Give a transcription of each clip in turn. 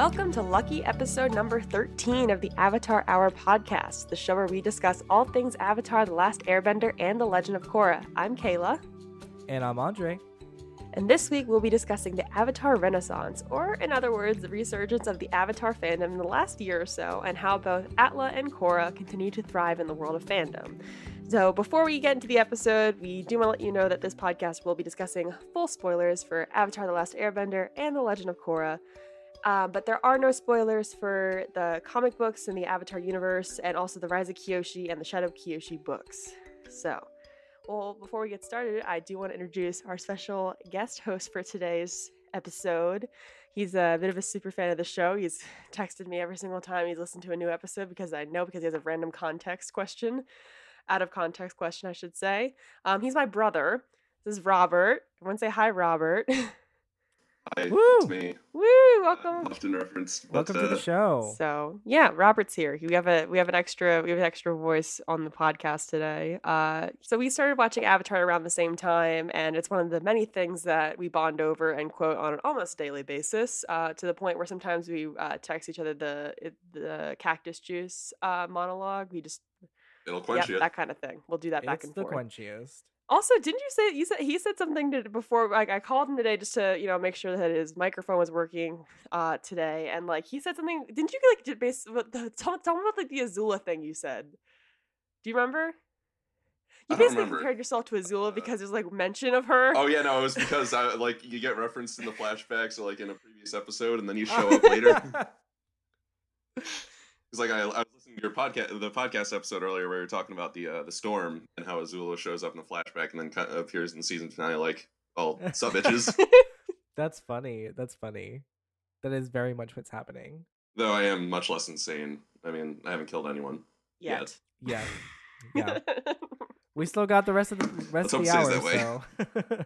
Welcome to lucky episode number 13 of the Avatar Hour podcast, the show where we discuss all things Avatar The Last Airbender and The Legend of Korra. I'm Kayla. And I'm Andre. And this week we'll be discussing the Avatar Renaissance, or in other words, the resurgence of the Avatar fandom in the last year or so, and how both Atla and Korra continue to thrive in the world of fandom. So, before we get into the episode, we do want to let you know that this podcast will be discussing full spoilers for Avatar The Last Airbender and The Legend of Korra. Uh, but there are no spoilers for the comic books in the Avatar universe, and also the Rise of Kyoshi and the Shadow of Kyoshi books. So, well, before we get started, I do want to introduce our special guest host for today's episode. He's a bit of a super fan of the show. He's texted me every single time he's listened to a new episode because I know because he has a random context question out of context question, I should say. Um, he's my brother. This is Robert. Everyone say hi, Robert. Hi, Woo! it's me. Woo! Welcome. Often referenced. but, Welcome to the uh, show. So yeah, Robert's here. We have a we have an extra we have an extra voice on the podcast today. Uh, so we started watching Avatar around the same time, and it's one of the many things that we bond over and quote on an almost daily basis. Uh, to the point where sometimes we uh, text each other the the cactus juice uh, monologue. We just It'll quench yeah, you. that kind of thing. We'll do that back it's and the forth. quenchiest. Also, didn't you say you said he said something to, before? Like I called him today just to you know make sure that his microphone was working uh today, and like he said something. Didn't you like did base what the, tell, tell me about like the Azula thing you said? Do you remember? You basically compared yourself to Azula Uh, because there's like mention of her. Oh yeah, no, it was because I like you get referenced in the flashbacks or like in a previous episode, and then you show up later. It's like I, I was listening to your podcast, the podcast episode earlier, where you were talking about the uh, the storm and how Azula shows up in a flashback and then kind of appears in the season finale, like, "Oh, sup, bitches." That's funny. That's funny. That is very much what's happening. Though I am much less insane. I mean, I haven't killed anyone. Yet. Yeah. Yeah. We still got the rest of the rest Let's of the hope hour. it stays So.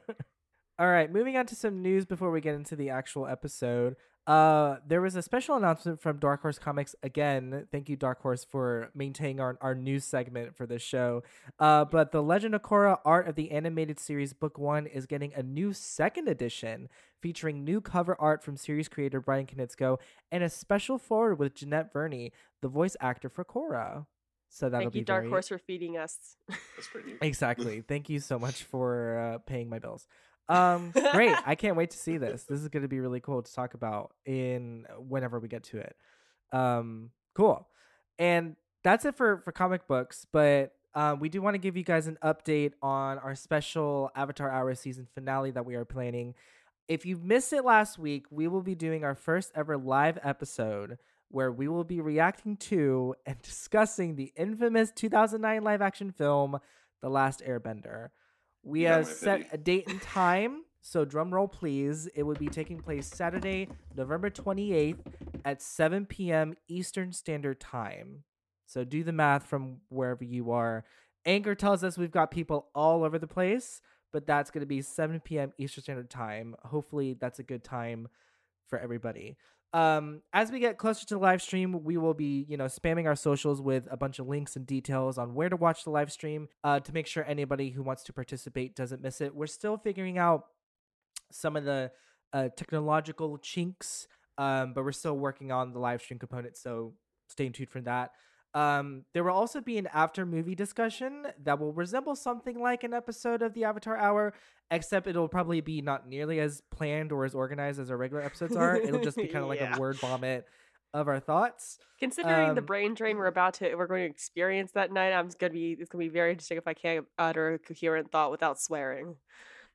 All right, moving on to some news before we get into the actual episode. Uh, there was a special announcement from Dark Horse Comics again. Thank you, Dark Horse, for maintaining our, our news segment for this show. Uh, but the Legend of Korra Art of the Animated Series Book One is getting a new second edition featuring new cover art from series creator Bryan Konietzko and a special forward with Janet Varney, the voice actor for Korra. So that'll Thank be you, Dark very- Horse, for feeding us. That's pretty neat. Exactly. Thank you so much for uh, paying my bills. Um, great. I can't wait to see this. This is going to be really cool to talk about in whenever we get to it. Um, cool. And that's it for for comic books. But uh, we do want to give you guys an update on our special Avatar Hour season finale that we are planning. If you missed it last week, we will be doing our first ever live episode where we will be reacting to and discussing the infamous 2009 live action film, The Last Airbender. We have set pity. a date and time, so drum roll please. It would be taking place Saturday, November 28th at 7 p.m. Eastern Standard Time. So do the math from wherever you are. Anchor tells us we've got people all over the place, but that's going to be 7 p.m. Eastern Standard Time. Hopefully, that's a good time for everybody. Um, as we get closer to the live stream, we will be, you know, spamming our socials with a bunch of links and details on where to watch the live stream uh, to make sure anybody who wants to participate doesn't miss it. We're still figuring out some of the uh, technological chinks, um, but we're still working on the live stream component, so stay tuned for that. Um, there will also be an after movie discussion that will resemble something like an episode of the Avatar Hour, except it'll probably be not nearly as planned or as organized as our regular episodes are. It'll just be kind of like Yeah. a word vomit of our thoughts. Considering the Um, brain drain we're about to we're going to experience that night, I'm gonna be it's gonna be very interesting if I can't utter a coherent thought without swearing.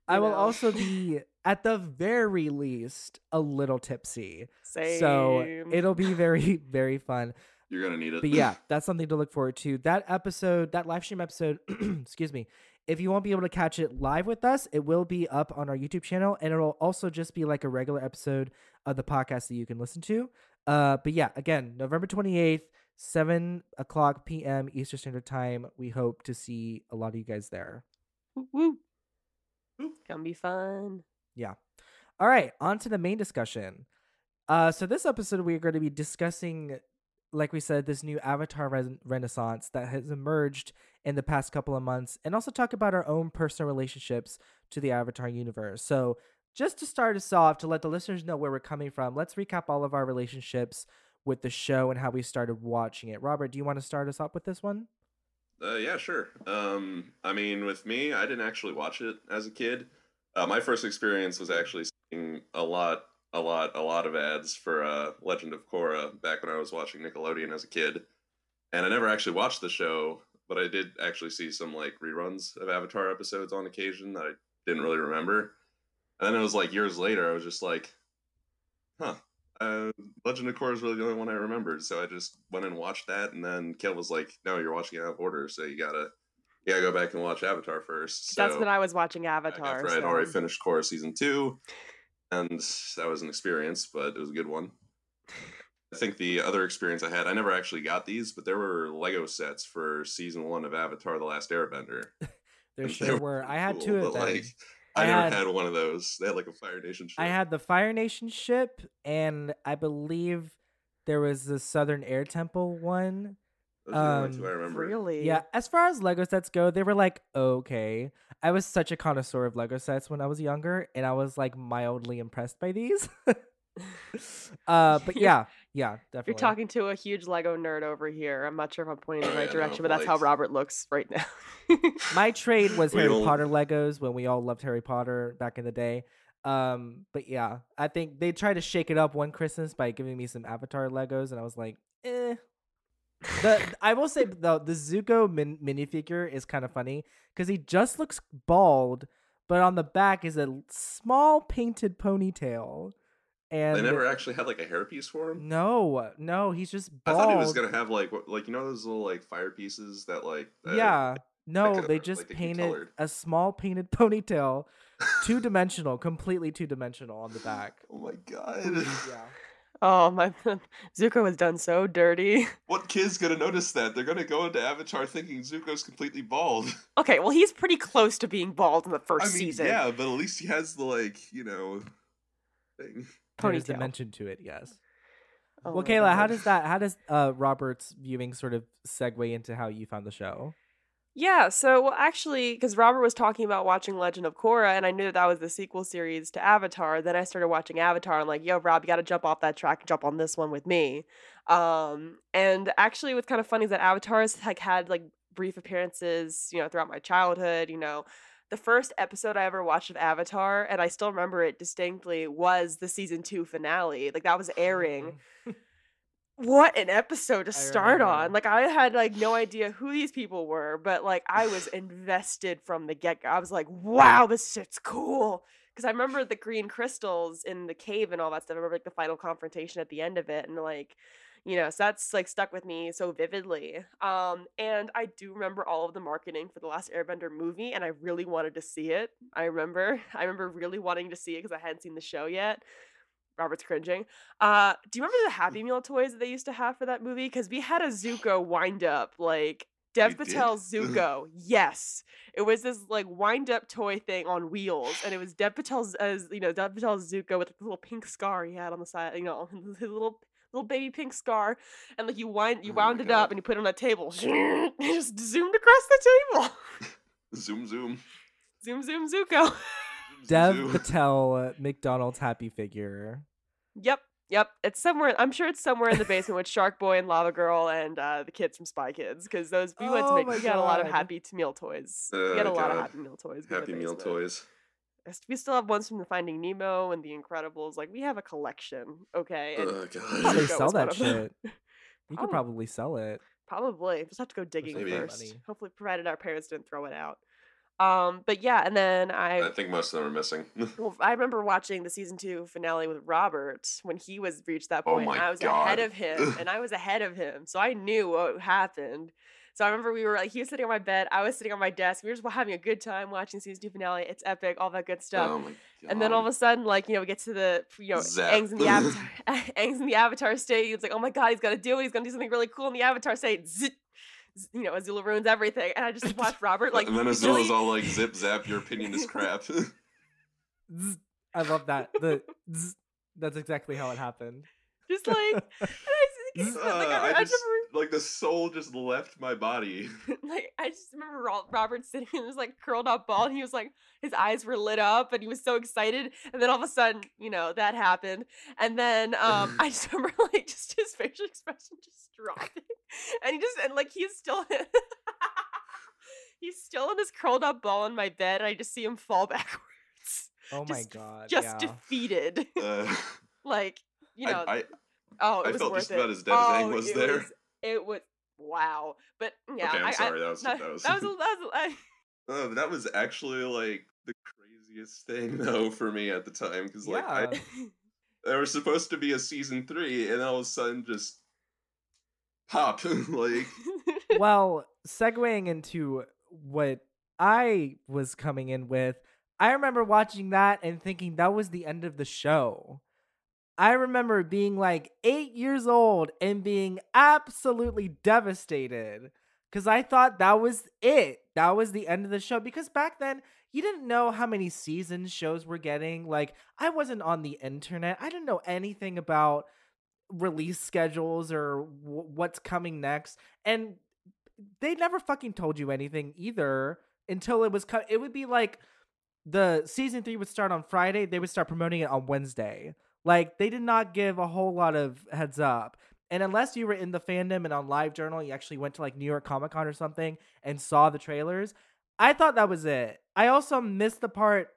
I you will know? also be, at the very least, a little tipsy. Same. So it'll be very, very fun. You're gonna need it. But yeah, that's something to look forward to. That episode, that live stream episode, excuse me. If you won't be able to catch it live with us, it will be up on our YouTube channel, and it'll also just be like a regular episode of the podcast that you can listen to. Uh, but yeah, again, November twenty eighth, seven o'clock p.m. Eastern Standard Time. We hope to see a lot of you guys there. Woo, woo. Woo. Gonna be fun. Yeah. All right, on to the main discussion. Uh, so this episode we are going to be discussing, like we said, this new Avatar res- renaissance that has emerged in the past couple of months, and also talk about our own personal relationships to the Avatar universe. So just to start us off, to let the listeners know where we're coming from, let's recap all of our relationships with the show and how we started watching it. Robert, do you want to start us up with this one? Uh, yeah, sure. Um, I mean, with me, I didn't actually watch it as a kid. Uh, my first experience was actually seeing a lot, a lot, a lot of ads for uh, Legend of Korra back when I was watching Nickelodeon as a kid, and I never actually watched the show, but I did actually see some like reruns of Avatar episodes on occasion that I didn't really remember. And then it was like years later, I was just like, huh, uh, Legend of Korra is really the only one I remembered. So I just went and watched that. And then Kel was like, no, you're watching it out of order. So you gotta, you gotta go back and watch Avatar first. So That's when I was watching Avatar. after I had already finished Korra season two. And that was an experience, but it was a good one. I think the other experience I had, I never actually got these, but there were Lego sets for season one of Avatar: The Last Airbender. There And sure were. I had cool, two of them. Like, I I, never had- had, one of those. They had like a Fire Nation ship. I had the Fire Nation ship, and I believe there was the Southern Air Temple one. Those are the only two um, I remember. Really? Yeah, as far as Lego sets go, they were like okay. I was such a connoisseur of Lego sets when I was younger, and I was like mildly impressed by these. uh, but yeah, yeah, definitely. You're talking to a huge Lego nerd over here. I'm not sure if I'm pointing in the right direction, but that's how Robert looks right now. My trade was We Harry all- Potter Legos when we all loved Harry Potter back in the day. Um, but yeah, I think they tried to shake it up one Christmas by giving me some Avatar Legos, and I was like, eh. The I will say though the Zuko min- minifigure is kind of funny because he just looks bald, but on the back is a small painted ponytail. And They never actually had like a hairpiece for him. no, no, he's just I thought he was gonna have like what- like you know those little like fire pieces that like that- yeah, no, they just like painted a small painted ponytail, two dimensional, completely two dimensional on the back. oh my god! Yeah. Oh my, Zuko was done so dirty. What kid's gonna notice that? They're gonna go into Avatar thinking Zuko's completely bald. Okay, well he's pretty close to being bald in the first I mean, season. yeah, but at least he has the like you know thing. There's dimension to it, yes. Oh well, my Kayla, how does that? How does uh Robert's viewing sort of segue into how you found the show? Yeah, so well, actually, because Robert was talking about watching Legend of Korra, and I knew that, that was the sequel series to Avatar. Then I started watching Avatar. I'm like, yo, Rob, you got to jump off that track and jump on this one with me. Um, and actually, what's kind of funny is that Avatar's like had like brief appearances, you know, throughout my childhood. You know, the first episode I ever watched of Avatar, and I still remember it distinctly, was the season two finale. Like that was airing what an episode to start on. Like I had like no idea who these people were, but like I was invested from the get go. I was like, wow, this shit's cool. Because I remember the green crystals in the cave and all that stuff. I remember like the final confrontation at the end of it, and like, you know, so that's like stuck with me so vividly. Um, and I do remember all of the marketing for the last Airbender movie, and I really wanted to see it. I remember, I remember really wanting to see it because I hadn't seen the show yet. Robert's cringing. Uh, do you remember the Happy Meal toys that they used to have for that movie? Because we had a Zuko wind up, like Dev You did? Patel's Zuko. yes, it was this like wind up toy thing on wheels, and it was Dev Patel's as you know Dev Patel's Zuko with the little pink scar he had on the side, you know, his little little baby pink scar, and like you wind you Oh wound it God. up and you put it on a table, it just zoomed across the table. Zoom zoom. Zoom zoom Zuko. Dev. Patel, uh, McDonald's happy figure. Yep, yep. It's somewhere. I'm sure it's somewhere in the basement with Shark Boy and Lava Girl and uh, the kids from Spy Kids because those we went to Oh make. my We got a lot of God. Happy Meal toys. we got a lot of God. Happy Meal toys. Happy Meal toys. We still have ones from the Finding Nemo and the Incredibles. Like we have a collection. Okay, and Oh They god. Zuko sell that of them. shit. You could Oh. probably sell it. probably just have to go digging some first. money. Hopefully, provided our parents didn't throw it out. Um, but yeah, and then I I think most of them are missing. Well, I remember watching the season two finale with Robert when he was reached that Oh point. my I was ahead of him, and I was ahead of him, so I knew what happened. So I remember we were like, he was sitting on my bed, I was sitting on my desk. We were just having a good time watching season two finale. It's epic, all that good stuff. oh my god. and then all of a sudden, like you know, we get to the you know, Zap. Aang's in the avatar, Aang's in the avatar state. It's like, oh my god, he's gonna do it. He's gonna do something really cool in the avatar state. Zit, you know, Azula ruins everything, and I just watched Robert like and then really- Azula's all like zip zap. Your opinion is crap. I love that. The that's exactly how it happened. just like Uh, like, I, I, just like the soul just left my body. like I just remember Robert sitting in this like curled up ball, and he was like, his eyes were lit up, and he was so excited. And then all of a sudden, you know, that happened. And then um, I just remember like just his facial expression just dropping, and he just and like he's still. He's still in his curled up ball in my bed, and I just see him fall backwards. Oh my Just- god. Just yeah. defeated. Uh, like, you know, I, I, Oh, it I was felt worth just it. about as dead as oh, Aang was it there. Was, it was wow, but yeah. Okay, I'm I, sorry, I, that was- that, that was- that was, a- that was a- I- uh, that was actually like the craziest thing though for me at the time because like I, there was supposed to be a season three, and all of a sudden just pop like well, segueing into what I was coming in with, I remember watching that and thinking that was the end of the show. I remember being like eight years old and being absolutely devastated because I thought that was it. That was the end of the show. Because back then, you didn't know how many seasons shows were getting. Like, I wasn't on the internet, I didn't know anything about release schedules or w- what's coming next. And they never fucking told you anything either until it was cut. It would be like the season three would start on Friday, they would start promoting it on Wednesday. Like they did not give a whole lot of heads up. And unless you were in the fandom and on Live Journal, you actually went to like New York Comic Con or something and saw the trailers. I thought that was it. I also missed the part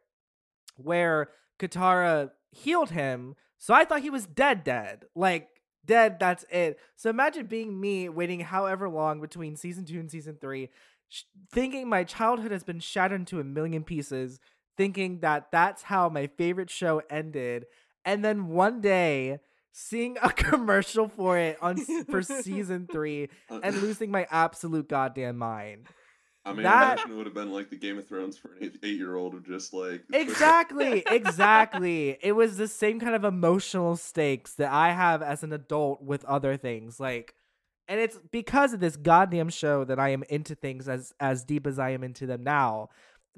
where Katara healed him, so I thought he was dead, dead. Like dead, that's it. So imagine being me waiting however long between season two and season three, sh- thinking my childhood has been shattered into a million pieces, thinking that that's how my favorite show ended, and then one day seeing a commercial for it on for season three and losing my absolute goddamn mind. I mean, that- imagine it would have been like the Game of Thrones for an eight year old of just like Exactly, exactly. It was the same kind of emotional stakes that I have as an adult with other things. Like and it's because of this goddamn show that I am into things as as deep as I am into them now.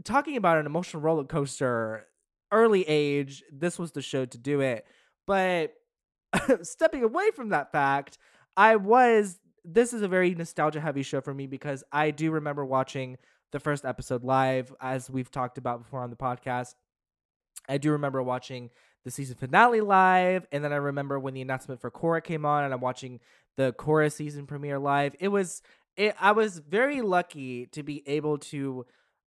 Talking about an emotional roller coaster, early age, this was the show to do it. But stepping away from that fact, I was this is a very nostalgia heavy show for me because I do remember watching the first episode live, as we've talked about before on the podcast. I do remember watching the season finale live, and then I remember when the announcement for Korra came on, and I'm watching the Korra season premiere live. It was it. I was very lucky to be able to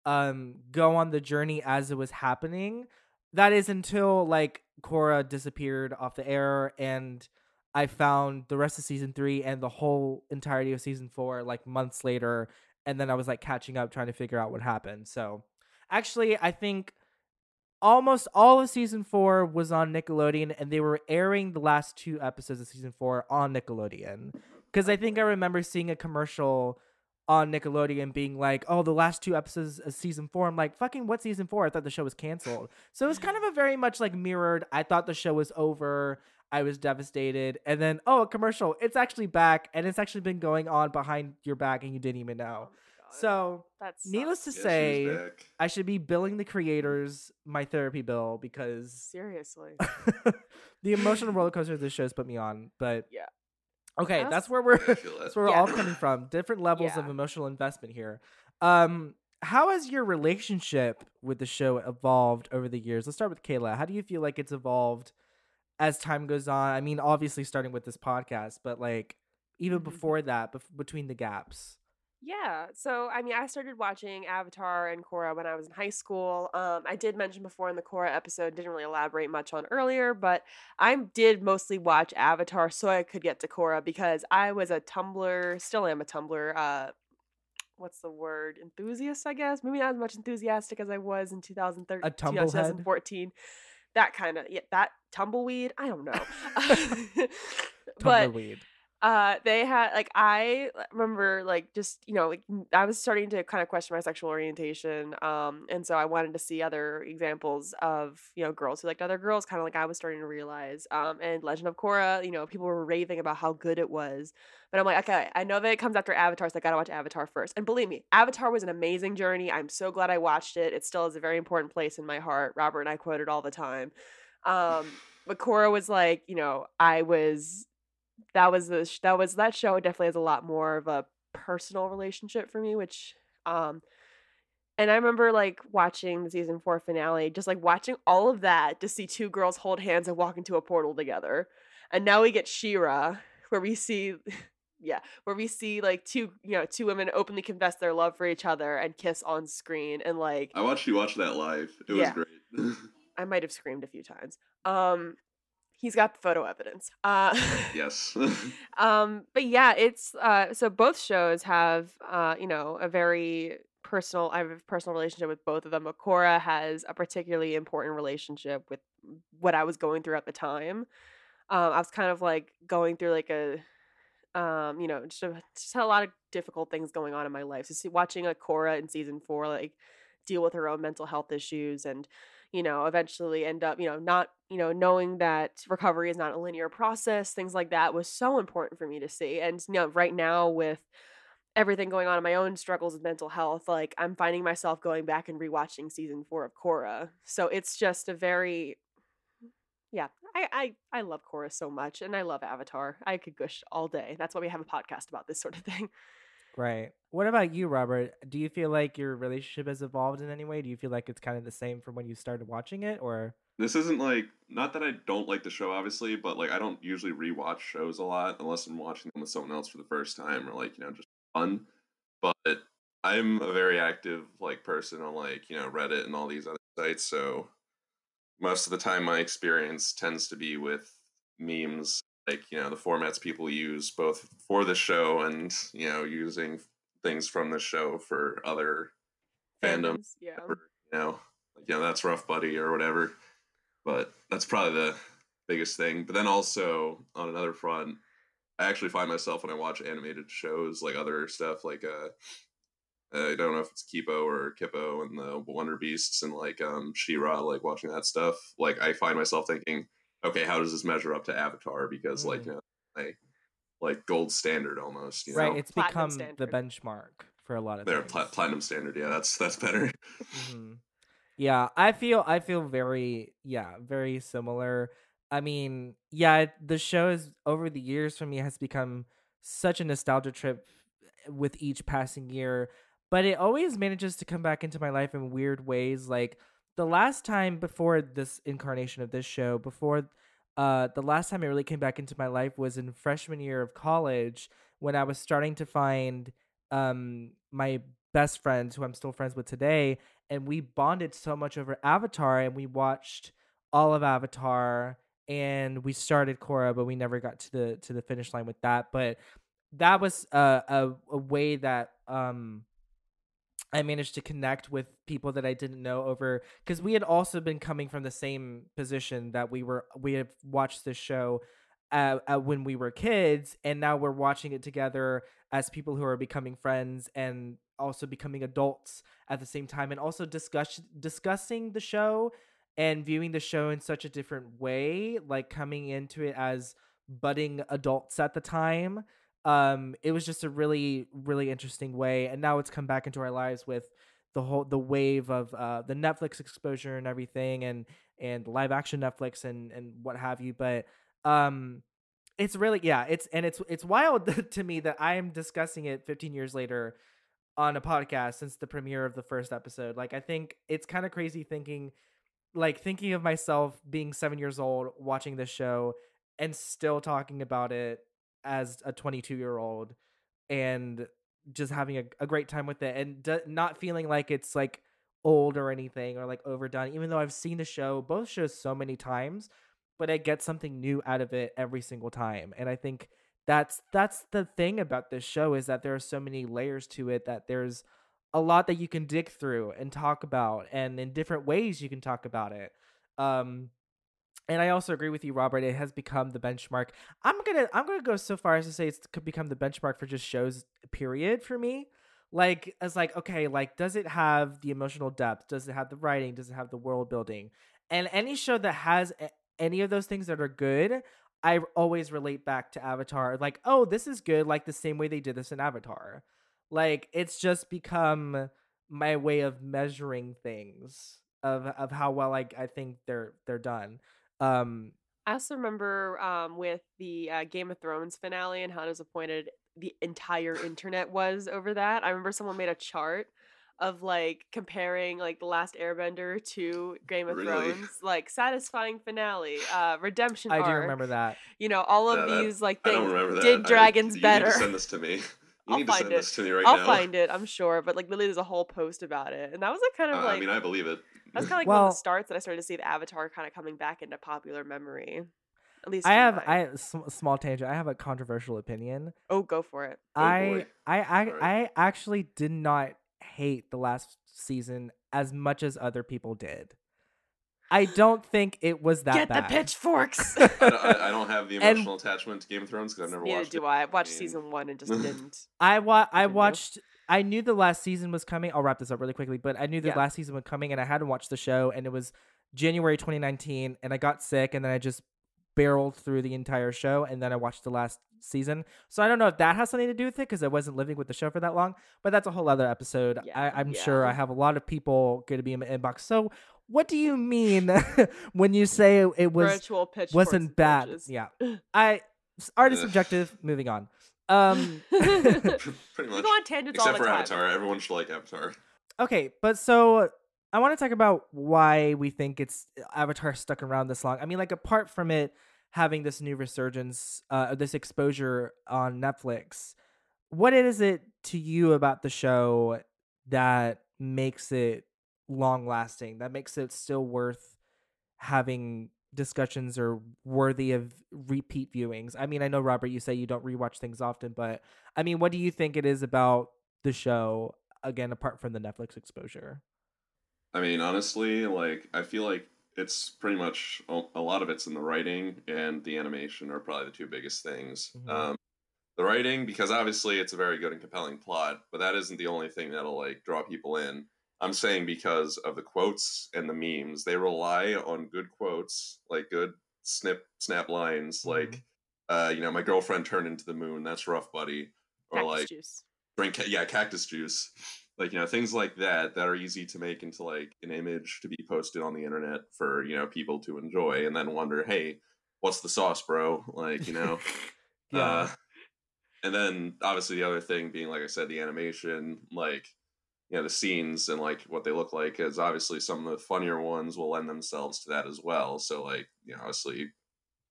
um go on the journey as it was happening. That is until like Korra disappeared off the air and I found the rest of season three and the whole entirety of season four like months later, and then I was like catching up trying to figure out what happened. So actually, I think almost all of season four was on Nickelodeon, and they were airing the last two episodes of season four on Nickelodeon. Because I think I remember seeing a commercial on Nickelodeon being like, "Oh, the last two episodes of season four. I'm like, "Fucking what season four? I thought the show was canceled." So it was kind of a very much like mirrored. I thought the show was over. I was devastated, and then oh, a commercial. It's actually back, and it's actually been going on behind your back, and you didn't even know. Oh so, that's needless to Yeah, say. I should be billing the creators my therapy bill because seriously. the emotional roller coaster this show's put me on. But Yeah. Okay, Us- that's where we're Yeah, I feel that. that's where we're Yeah. all coming from. Different levels of emotional investment here. Um, how has your relationship with the show evolved over the years? Let's start with Kayla. How do you feel like it's evolved as time goes on? I mean, obviously starting with this podcast, but like even Mhm. before that, bef- between the gaps. Yeah. So, I mean, I started watching Avatar and Korra when I was in high school. Um, I did mention before in the Korra episode, didn't really elaborate much on earlier, but I did mostly watch Avatar so I could get to Korra because I was a Tumblr, still am a Tumblr, uh, what's the word? Enthusiast, I guess. Maybe not as much enthusiastic as I was in 2013, 2014. That kind of, yeah, that tumbleweed. I don't know. but Tumbleweed. Uh they had like i remember like just you know like i was starting to kind of question my sexual orientation um and so i wanted to see other examples of you know girls who liked other girls kind of like i was starting to realize um and legend of korra you know people were raving about how good it was but i'm like okay i know that it comes after avatar so i gotta watch avatar first and believe me avatar was an amazing journey i'm so glad i watched it it still is a very important place in my heart robert and i quote it all the time um but Korra was like, you know, I was that was the sh- that was that show definitely has a lot more of a personal relationship for me, which um and I remember like watching the season four finale, just like watching all of that to see two girls hold hands and walk into a portal together. And now we get She-Ra, where we see yeah, where we see like two, you know, two women openly confess their love for each other and kiss on screen and like I watched you watch that live. It Yeah. was great. I might have screamed a few times. Um he's got the photo evidence. Uh yes. um but yeah it's uh so both shows have uh you know a very personal i have a personal relationship with both of them Akora has a particularly important relationship with what i was going through at the time um i was kind of like going through like a um you know just, a, just had a lot of difficult things going on in my life so see, watching Akora in season four like deal with her own mental health issues and you know eventually end up you know not you know knowing that recovery is not a linear process things like that was so important for me to see and you know right now with everything going on in my own struggles with mental health like i'm finding myself going back and rewatching season four of Korra so it's just a very yeah i i, I love Korra so much and i love avatar i could gush all day that's why we have a podcast about this sort of thing Right. What about you, Robert? Do you feel like your relationship has evolved in any way? Do you feel like it's kind of the same from when you started watching it, or? this isn't like not that I don't like the show, obviously, but like I don't usually rewatch shows a lot unless I'm watching them with someone else for the first time or like you know just fun. But I'm a very active like person on like you know Reddit and all these other sites, so most of the time my experience tends to be with memes like you know the formats people use both for the show and you know using things from the show for other fandom Fandoms, yeah or, you know, like, you know, that's rough, buddy, or whatever. But that's probably the biggest thing. But then also on another front, I actually find myself when I watch animated shows, like other stuff, like uh, I don't know if it's Kipo or Kippo and the Wonder Beasts and like um She-Ra, like watching that stuff. Like I find myself thinking, okay, how does this measure up to Avatar? Because like Mm. you know, I like gold standard almost. You right. know? It's Platinum become the benchmark for a lot of They're things. pla- platinum standard. Yeah, that's that's better. Mhm. Yeah, I feel I feel very yeah, very similar. I mean, yeah, the show is over the years for me has become such a nostalgia trip with each passing year, but it always manages to come back into my life in weird ways. Like the last time before this incarnation of this show, before uh the last time it really came back into my life was in freshman year of college when I was starting to find um my best friends who I'm still friends with today and we bonded so much over Avatar and we watched all of Avatar and we started Korra but we never got to the to the finish line with that but that was uh, a a way that um I managed to connect with people that I didn't know over because we had also been coming from the same position that we were we have watched this show uh, uh, when we were kids and now we're watching it together as people who are becoming friends and also becoming adults at the same time and also discuss discussing the show and viewing the show in such a different way like coming into it as budding adults at the time um it was just a really really interesting way and now it's come back into our lives with the whole the wave of uh the netflix exposure and everything and and live action netflix and and what have you but um it's really yeah it's and it's it's wild to me that i am discussing it 15 years later on a podcast since the premiere of the first episode like i think it's kind of crazy thinking like thinking of myself being seven years old watching this show and still talking about it as a 22 year old and just having a, a great time with it and d- not feeling like it's like old or anything or like overdone even though i've seen the show both shows so many times but i get something new out of it every single time and i think that's that's the thing about this show is that there are so many layers to it that there's a lot that you can dig through and talk about and in different ways you can talk about it um and I also agree with you, Robert. It has become the benchmark. I'm gonna I'm gonna go so far as to say it's could become the benchmark for just shows. Period for me. Like as like okay, like does it have the emotional depth? Does it have the writing? Does it have the world building? And any show that has any of those things that are good, I always relate back to Avatar. Like oh, this is good. Like the same way they did this in Avatar. Like it's just become my way of measuring things of of how well I I think they're they're done um I also remember um, with the uh, Game of Thrones finale and how disappointed the entire internet was over that. I remember someone made a chart of like comparing like the last Airbender to Game of Really? Thrones, like satisfying finale, uh, redemption I arc. do remember that. You know, all of that- these like I things did I- dragons you better. Send this to me. You I'll need to find send it. this to me right I'll now. find it, I'm sure. But like literally, there's a whole post about it, and that was like kind of Uh, like I mean, I believe it. that's kind of like one of the starts that I started to see the Avatar kind of coming back into popular memory. At least I have mine. I sm- small tangent. I have a controversial opinion. oh, go for it. Oh, I boy. I I, Alright. I actually did not hate the last season as much as other people did. I don't think it was that Get bad. the pitchforks. I, don't, I I don't have the And- emotional attachment to Game of Thrones because I've never Neither watched do it. I. I watched mean- season one and just didn't. I wa- I watched. I knew the last season was coming. I'll wrap this up really quickly, but I knew the Yeah. last season was coming, and I hadn't watched the show, and it was January 2019, and I got sick, and then I just barreled through the entire show, and then I watched the last season. So I don't know if that has something to do with it because I wasn't living with the show for that long, but that's a whole other episode. Yeah, I, I'm sure I have a lot of people going to be in my inbox. So what do you mean when you say it, it was Virtual pitchforks. wasn't bad? torches. Yeah, I art is subjective. Moving on. Um. Pretty We much. go on tangents all Except the for time. Avatar, everyone should like Avatar. Okay, but so I want to talk about why we think it's Avatar stuck around this long. I mean, like apart from it having this new resurgence, uh, this exposure on Netflix, what is it to you about the show that makes it long lasting? That makes it still worth having discussions or worthy of repeat viewings? I mean, I know Robert, you say you don't rewatch things often, but I mean, what do you think it is about the show again apart from the Netflix exposure? I mean, honestly, like I feel like it's pretty much a lot of it's in the writing and the animation are probably the two biggest things. Mhm. Um, the writing, because obviously it's a very good and compelling plot, but that isn't the only thing that'll like draw people in. I'm saying because of the quotes and the memes, they rely on good quotes, like good snip snap lines, like uh, you know, my girlfriend turned into the moon. That's rough, buddy. Or Cactus like juice. drink yeah cactus juice like you know things like that that are easy to make into like an image to be posted on the internet for you know people to enjoy and then wonder hey what's the sauce bro like you know Yeah. uh and then obviously the other thing being like i said the animation like you know the scenes and like what they look like is obviously some of the funnier ones will lend themselves to that as well so like you know obviously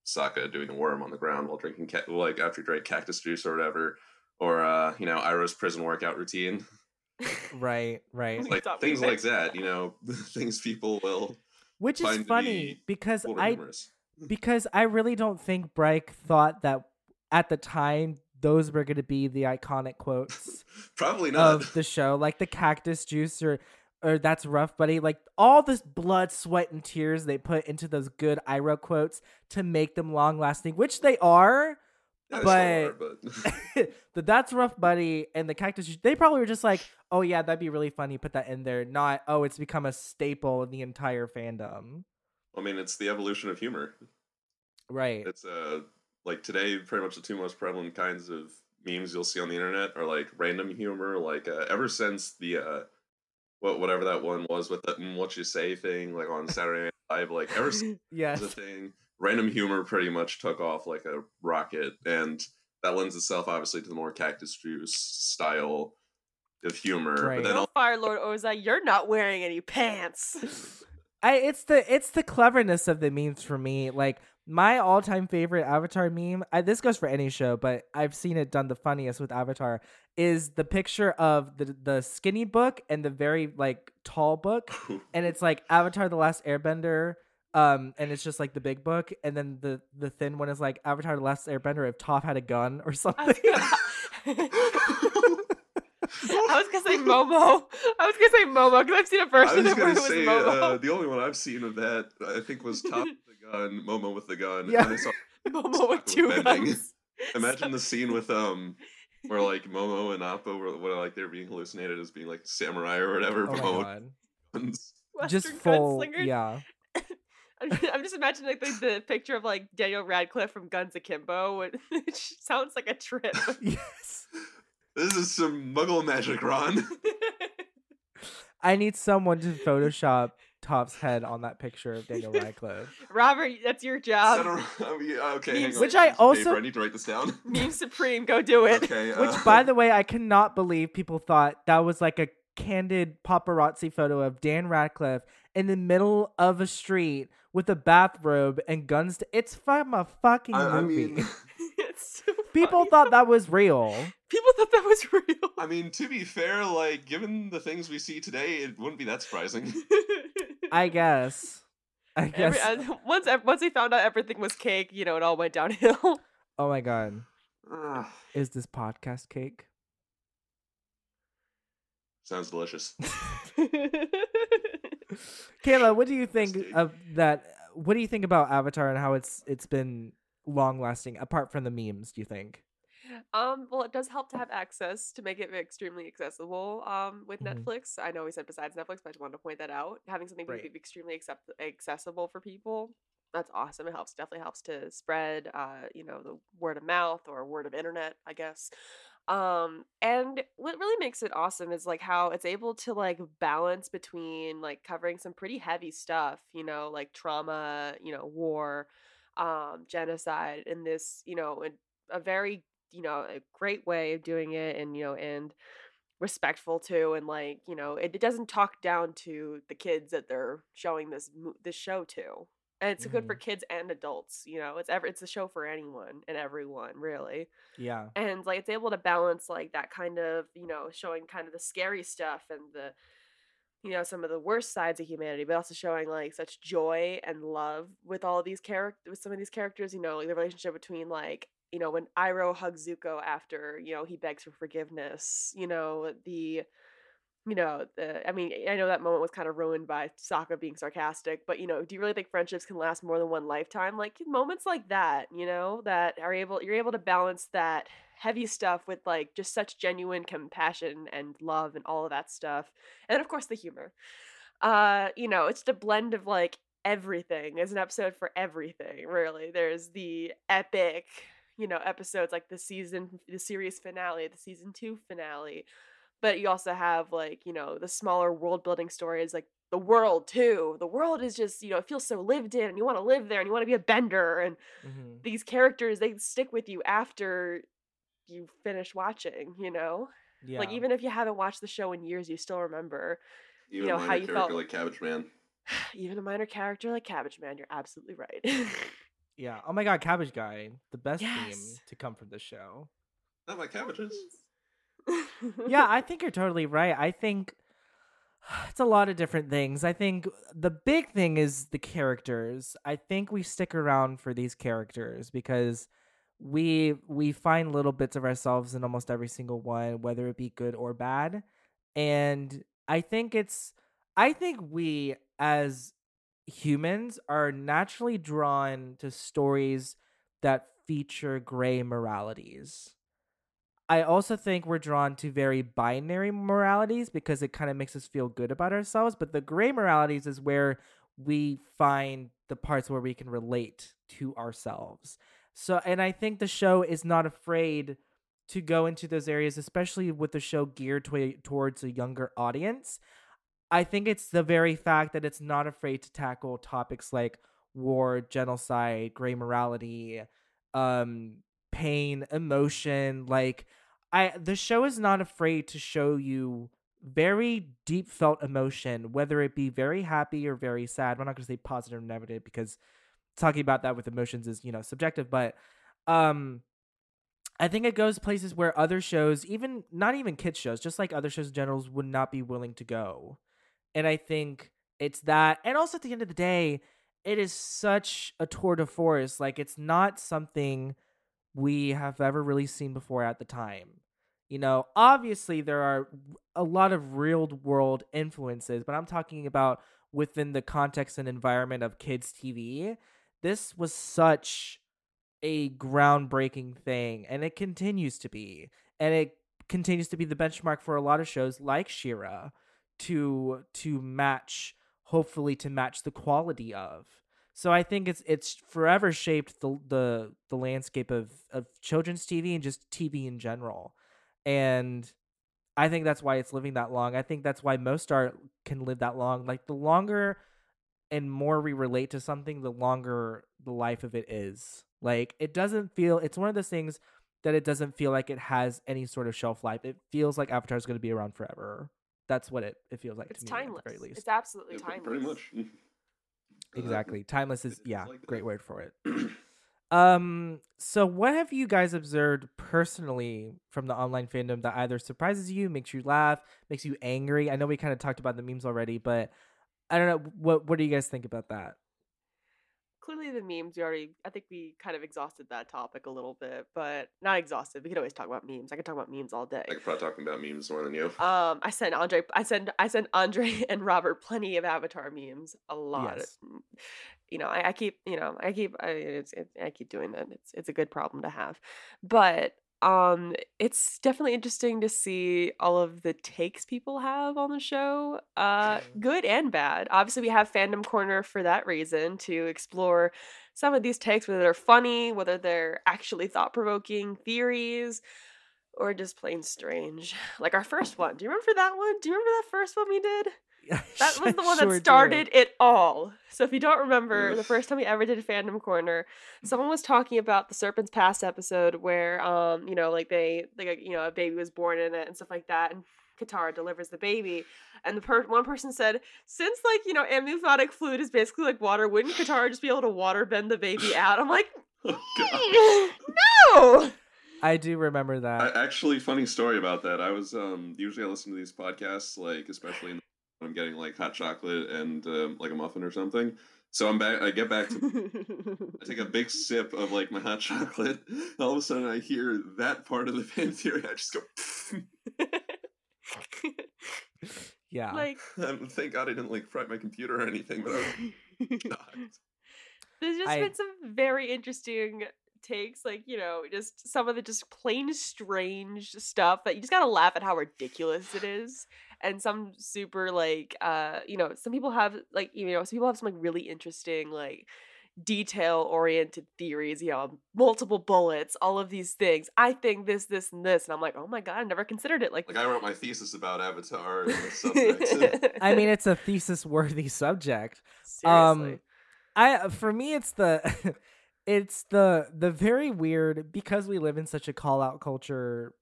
Sokka doing the worm on the ground while drinking ca- like after he drank cactus juice or whatever or uh you know Iroh's prison workout routine right, right. Like thought things like that that. you know things people will Which is funny be because I humorous because I really don't think Bryke thought that at the time those were going to be the iconic quotes probably not of the show, like the cactus juice or or that's rough, buddy. Like all this blood, sweat, and tears they put into those good Iroh quotes to make them long lasting, which they are. Yeah, they but- are, but the that's rough, buddy, and the cactus. juice, They probably were just like, oh yeah, that'd be really funny. Put that in there. Not oh, it's become a staple in the entire fandom. I mean it's the evolution of humor Right. it's uh like today pretty much the two most prevalent kinds of memes you'll see on the internet are like random humor like uh, ever since the uh what whatever that one was with the mm, what you say thing like on Saturday Night Live like ever since Yes. the thing random humor pretty much took off like a rocket and that lends itself obviously to the more cactus juice style of humor Right. but then No, al- Fire Lord Ozai, you're not wearing any pants. I it's the it's the cleverness of the memes for me. Like my all time favorite Avatar meme. I, this goes for any show, but I've seen it done the funniest with Avatar. Is the picture of the the skinny book and the very like tall book, and it's like Avatar: The Last Airbender. Um, and it's just like the big book, and then the the thin one is like Avatar: The Last Airbender. If Toph had a gun or something. I was gonna say Momo. I was gonna say Momo because I've seen a I version was of where gonna it was say Momo. uh, the only one I've seen of that I think was Toph with the gun, Momo with the gun. Yeah. And I saw, Momo with Sokka two bending. guns. imagine the scene with um where like Momo and Appa were, were like they're being hallucinated as being like samurai or whatever. oh my Momo god! guns. Just full, gunslinger. yeah. I'm, I'm just imagining like the, the picture of like Daniel Radcliffe from Guns Akimbo, which which sounds like a trip. Yes. This is some Muggle magic, Ron. I need someone to Photoshop Toph's head on that picture of Daniel Radcliffe. Robert, that's your job. a- yeah, okay, hang on. Which I also- paper, I need to write this down. Meme Supreme, go do it. okay. Uh, Which, by the way, I cannot believe people thought that was like a candid paparazzi photo of Dan Radcliffe in the middle of a street with a bathrobe and guns. To- it's from a fucking I, I movie. mean, it's so people funny. thought that was real. people thought that was real. I mean, to be fair, like given the things we see today, it wouldn't be that surprising. I guess. I guess. Every, uh, once ev- once we found out everything was cake, you know, it all went downhill. oh my god, Ugh, is this podcast cake? sounds delicious. Kayla, what do you think of that? What do you think about Avatar and how it's it's been long lasting? Apart from the memes, do you think? Um, well, it does help to have access to make it extremely accessible. Um, with Mhm. Netflix, I know we said besides Netflix, but I just wanted to point that out. Having something Right. be extremely accept- accessible for people, that's awesome. It helps, definitely helps to spread, uh, you know, the word of mouth or word of internet, I guess. Um, and what really makes it awesome is like how it's able to like balance between like covering some pretty heavy stuff, you know, like trauma, you know, war, um, genocide, and this, you know, a very you know a great way of doing it and you know and respectful too and like you know it, it doesn't talk down to the kids that they're showing this this show to and it's good for mm-hmm. kids and adults you know it's ever it's a show for anyone and everyone really Yeah. and like it's able to balance like that kind of you know showing kind of the scary stuff and the you know some of the worst sides of humanity but also showing like such joy and love with all these characters with some of these characters you know like the relationship between like you know when Iroh hugs Zuko after you know he begs for forgiveness you know the you know the I mean I know that moment was kind of ruined by Sokka being sarcastic but you know do you really think friendships can last more than one lifetime? Like moments like that you know that are able you're able to balance that heavy stuff with like just such genuine compassion and love and all of that stuff and of course the humor. Uh you know it's the blend of like everything there's an episode for everything really. There's the epic you know episodes like the season the series finale the season two finale but you also have like you know the smaller world building stories like the world too the world is just you know it feels so lived in and you want to live there and you want to be a bender and hmm these characters they stick with you after you finish watching you know Yeah. like even if you haven't watched the show in years you still remember Even know, a how minor you character felt- like Cabbage Man. even a minor character like cabbage man you're absolutely right yeah. Oh my god, Cabbage Guy, the best theme to come from the show. Not my cabbages. yeah, I think you're totally right. I think it's a lot of different things. I think the big thing is the characters. I think we stick around for these characters because we we find little bits of ourselves in almost every single one, whether it be good or bad. And I think it's I think we as humans are naturally drawn to stories that feature gray moralities. I also think we're drawn to very binary moralities because it kind of makes us feel good about ourselves. But the gray moralities is where we find the parts where we can relate to ourselves. So, and I think the show is not afraid to go into those areas, especially with the show geared to- towards a younger audience. I think it's the very fact that it's not afraid to tackle topics like war, genocide, gray morality, um, pain, emotion. Like, I the show is not afraid to show you very deep felt emotion, whether it be very happy or very sad. We're not going to say positive or negative because talking about that with emotions is you know subjective, but um. I think it goes places where other shows, even not even kids shows, just like other shows in general, would not be willing to go. And I think it's that. And also at the end of the day, it is such a tour de force. Like it's not something we have ever really seen before at the time. You know, obviously there are a lot of real world influences, but I'm talking about within the context and environment of kids TV. This was such a groundbreaking thing and it continues to be. And it continues to be the benchmark for a lot of shows like She-Ra to to match hopefully to match the quality of. So I think it's it's forever shaped the the the landscape of of children's TV and just TV in general. And I think that's why it's living that long. I think that's why most art can live that long. Like the longer and more we relate to something, the longer the life of it is. Like it doesn't feel. It's one of those things that it doesn't feel like it has any sort of shelf life. It feels like Avatar is going to be around forever. That's what it, it feels like It's to me, timeless. at the very least. It's absolutely Yeah, timeless. pretty much. Uh, exactly. Timeless is yeah, like great word for it. Um, so what have you guys observed personally from the online fandom that either surprises you, makes you laugh, makes you angry? I know we kind of talked about the memes already, but I don't know what what do you guys think about that? Clearly, the memes. We already. I think we kind of exhausted that topic a little bit, but not exhausted. We could always talk about memes. I could talk about memes all day. I could probably talk about memes more than you. Um, I sent Andre. I send. I send Andre and Robert plenty of Avatar memes. A lot. Yes. You know, I, I keep. You know, I keep. I, it's, it, I keep doing that. It's it's a good problem to have, but um, it's definitely interesting to see all of the takes people have on the show. Uh, good and bad. Obviously, we have fandom corner for that reason to explore some of these takes, whether they're funny, whether they're actually thought provoking theories or just plain strange. Like our first one. Do you remember that one? Do you remember that first one we did? That was the one Sure that do. started it all. So if you don't remember, the first time we ever did a fandom corner, someone was talking about the Serpent's Past episode where um, you know, like they like you know, a baby was born in it and stuff like that and Katara delivers the baby, and the per- one person said, "Since like you know, amniotic fluid is basically like water, wouldn't Katara just be able to water bend the baby out?" I'm like, Oh, no. I do remember that. I, actually, funny story about that. I was um usually I listen to these podcasts like especially in, when I'm getting like hot chocolate and um, like a muffin or something. So I'm back. I get back to I take a big sip of like my hot chocolate. And all of a sudden, I hear that part of the fan theory. I just go. yeah. like Um, thank God I didn't like fry my computer or anything. But I was shocked. There's just I- been some very interesting takes, like, you know, just some of the just plain strange stuff that you just gotta laugh at how ridiculous it is. And some super like uh, you know, some people have like you know, some people have some like really interesting, like detail oriented theories, you know, multiple bullets, all of these things. I think this, this, and this. And I'm like, oh my god, I never considered it like Like I wrote my thesis about Avatar and. I mean, it's a thesis worthy subject. seriously. Um, I for me, it's the it's the the very weird because we live in such a call out culture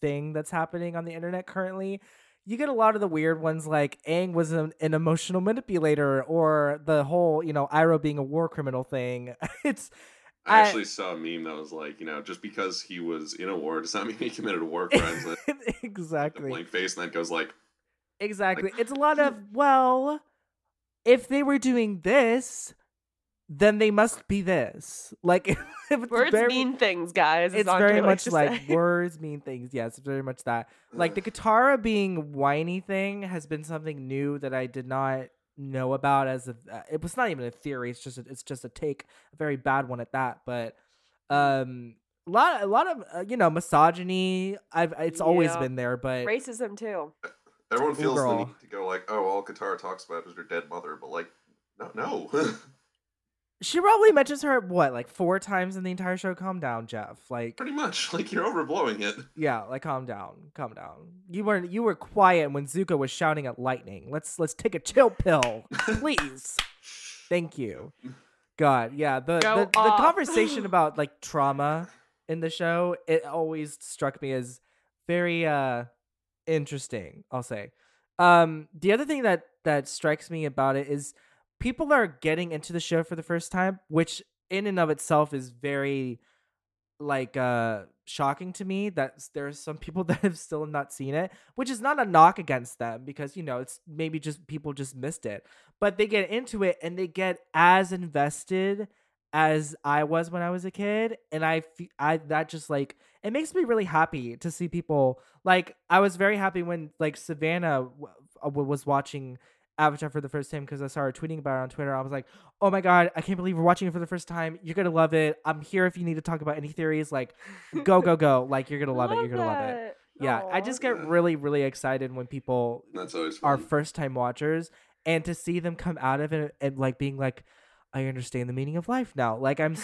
thing that's happening on the internet currently. You get a lot of the weird ones like Aang was an, an emotional manipulator, or the whole you know Iroh being a war criminal thing. It's I I- actually saw a meme that was like, you know, just because he was in a war does not mean he committed war crimes. Like, exactly blank face, and that goes like, exactly. It's a lot of well, if they were doing this, then they must be this. Like if it's Words very- mean things, guys. it's very much like say. words mean things. Yes, it's very much that. Like the Katara being whiny thing has been something new that I did not know about. As a, uh, it was not even a theory. It's just a, it's just a take, a very bad one at that. But um, a lot a lot of uh, you know misogyny. I've it's always been there, but racism too. everyone Ooh, feels the need to go like, oh, all Katara talks about is her dead mother, but like, no, no. she probably mentions her what like four times in the entire show. Calm down, Jeff. Like Pretty much, like you're overblowing it. Yeah, like calm down, calm down. You weren't you were quiet when Zuko was shouting at lightning. Let's let's take a chill pill, please. Thank you. God, yeah. The Go the, the conversation about like trauma in the show, it always struck me as very uh interesting, I'll say. Um the other thing that that strikes me about it is people are getting into the show for the first time, which in and of itself is very like uh shocking to me that there's some people that have still not seen it which is not a knock against them because you know it's maybe just people just missed it. But they get into it and they get as invested as I was when I was a kid and I I that just like it makes me really happy to see people like I was very happy when like Savannah w- uh, was watching Avatar for the first time because I saw her tweeting about it on Twitter. I was like, "Oh my god, I can't believe we're watching it for the first time. You're gonna love it. I'm here if you need to talk about any theories. Like, go go go! Like, you're gonna love, it. You're gonna love it. that. Yeah, I just get really really excited when people That's always are first time watchers and to see them come out of it and like being like, I understand the meaning of life now. Like I'm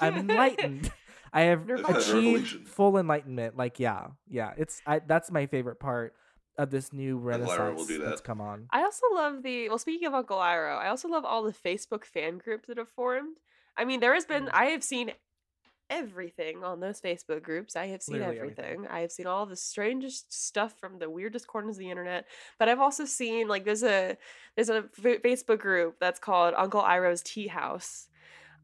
I'm enlightened. I have achieved Revelation. full enlightenment. Like yeah, yeah. It's I that's my favorite part of this new Iroh will renaissance do that's come on. I also love the well. Speaking of Uncle Iroh, I also love all the Facebook fan groups that have formed. I mean, there has been Mm. I have seen everything on those Facebook groups. I have seen everything. everything. I have seen all the strangest stuff from the weirdest corners of the internet. But I've also seen like there's a there's a F- Facebook group that's called Uncle Iroh's Tea House.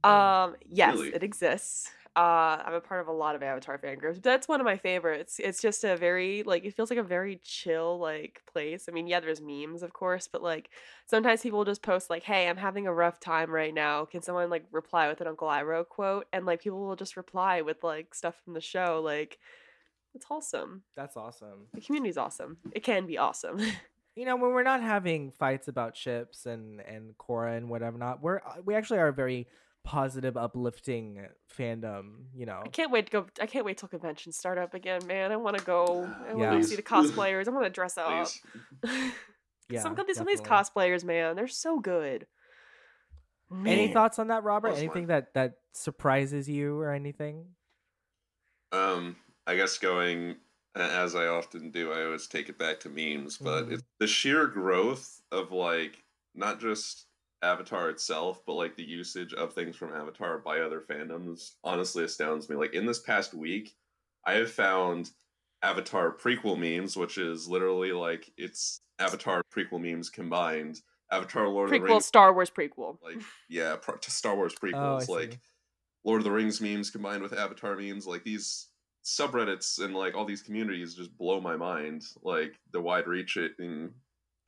Oh, Um, yes, really? it exists. Uh, I'm a part of a lot of Avatar fan groups. That's one of my favorites. It's just a very like it feels like a very chill like place. I mean, yeah, there's memes of course, but like sometimes people will just post like, "Hey, I'm having a rough time right now. Can someone like reply with an Uncle Iroh quote?" And like people will just reply with like stuff from the show. Like it's wholesome. That's awesome. The community's awesome. It can be awesome. You know, when we're not having fights about ships and and Korra and whatever not, we're uh, we actually are very positive, uplifting fandom. You know, I can't wait to go. I can't wait till conventions start up again, man. I want to go. I want to Yeah. see the cosplayers. I want to dress up. Please. yeah. some of these some of these cosplayers, man, they're so good. Any thoughts on that, Robert? That's Anything fine. that that surprises you or anything? Um, I guess going as I often do, I always take it back to memes, but Mhm. it's the sheer growth of like not just Avatar itself, but like the usage of things from Avatar by other fandoms honestly astounds me. Like in this past week, I have found Avatar prequel memes, which is literally like it's Avatar prequel memes combined. Avatar Lord of the prequel, Rings, Star Wars prequel. like yeah, pro- to Star Wars Oh, I prequels, see. like Lord of the Rings memes combined with Avatar memes, like these subreddits and like all these communities just blow my mind. Like the wide reaching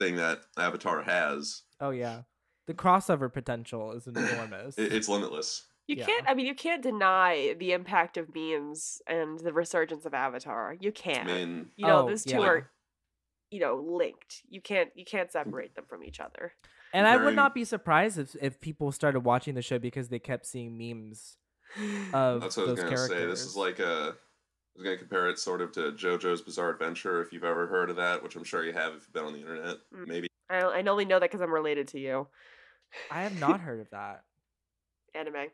thing that Avatar has, Oh yeah, the crossover potential is enormous. it, it's limitless. You Yeah. can't. I mean, you can't deny the impact of memes and the resurgence of Avatar. You can't. mean, you know, Oh, those two yeah. are, you know, linked. You can't. You can't separate them from each other. and I would not be surprised if if people started watching the show because they kept seeing memes of that's what I was gonna characters. say. This is like a. I was gonna compare it sort of to JoJo's Bizarre Adventure, if you've ever heard of that, which I'm sure you have if you've been on the internet. Mm. Maybe I, I only know that because I'm related to you. I have not heard of that. Anime.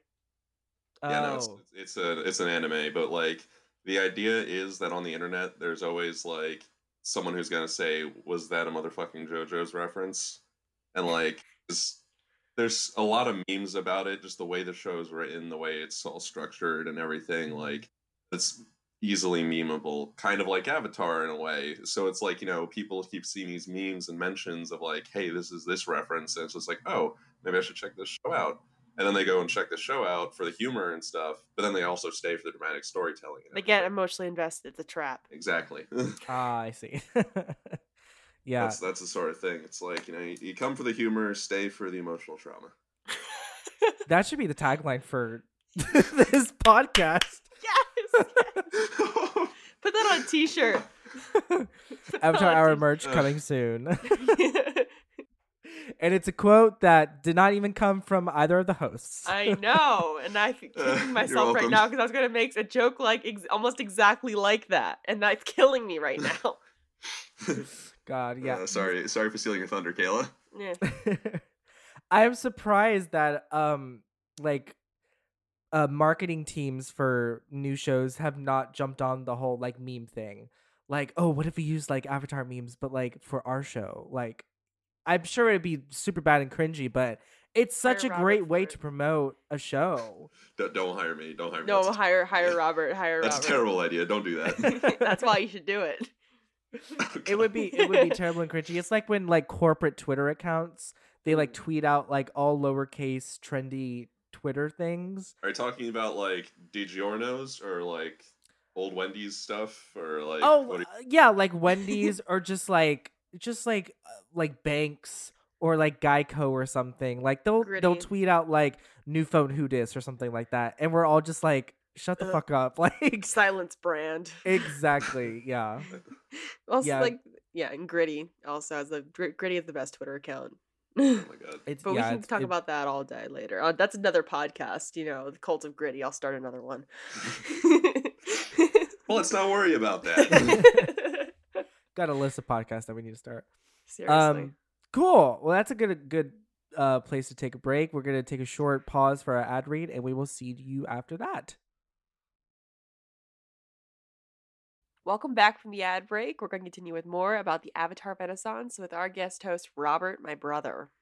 Yeah, no, it's, Oh. it's a it's an anime, but like the idea is that on the internet, there's always like someone who's gonna say, "Was that a motherfucking JoJo's reference?" And like, there's, there's a lot of memes about it, just the way the show's written, the way it's all structured, and everything. Like, it's easily memeable, kind of like Avatar in a way. So it's like you know, people keep seeing these memes and mentions of like, "Hey, this is this reference," and it's just like, "Oh, maybe I should check this show out." and then they go and check the show out for the humor and stuff but then they also stay for the dramatic storytelling and They get emotionally invested. It's a trap. exactly Ah, I see. yeah, that's that's the sort of thing it's like you know you, you come for the humor stay for the emotional trauma that should be the tagline for this podcast. Yes. Put that on a T-shirt. Avatar Oh, Hour geez. merch coming soon. and it's a quote that did not even come from either of the hosts. I know, and I'm Uh, myself right now because I was gonna make a joke like ex- almost exactly like that, and that's killing me right now. God, yeah. Uh, sorry sorry for stealing your thunder kayla Yeah. I am surprised that um like uh marketing teams for new shows have not jumped on the whole like meme thing. Like, oh, what if we use like avatar memes but like for our show? Like I'm sure it'd be super bad and cringy, but it's such Hire a great Robert way for to promote a show. don't, don't hire me don't hire me No, that's, hire hire Robert. Hire Robert. that's a terrible idea don't do that that's why you should do it. It would be it would be terrible and cringy. It's like when like corporate Twitter accounts they like tweet out like all lowercase trendy Twitter things. are you talking about like DiGiorno's or like old wendy's stuff or like oh what do uh, yeah like wendy's or just like just like uh, like banks or like geico or something like they'll they'll tweet out like new phone who dis or something like that and we're all just like shut the Uh, fuck up like Silence brand. exactly yeah Also, Yeah. like yeah, and Gritty also has the Gritty is the best Twitter account. oh my god it's But yeah, we can talk it- about that all day later. Uh, that's another podcast, you know, the cult of gritty. I'll start another one. well let's not worry about that got a list of podcasts that we need to start Seriously. um cool well that's a good good uh place to take a break we're gonna take a short pause for our ad read and we will see you after that Welcome back from the ad break. We're going to continue with more about the Avatar Renaissance with our guest host, Robert, my brother.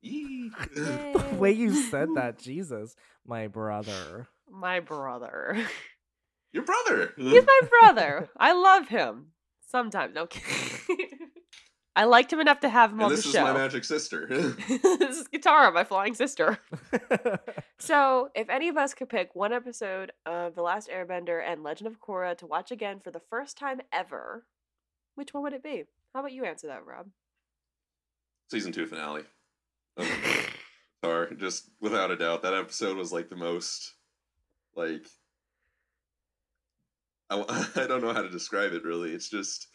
The way you said that, Jesus, my brother. My brother. Your brother. He's my brother. I love him. Sometimes, kidding. I liked him enough to have him and on this is my magic sister. this is Katara, my flying sister. So, if any of us could pick one episode of The Last Airbender and Legend of Korra to watch again for the first time ever, which one would it be? How about you answer that, Rob? Season two finale. Sorry, just without a doubt, that episode was like the most, like, I, I don't know how to describe it really. It's just,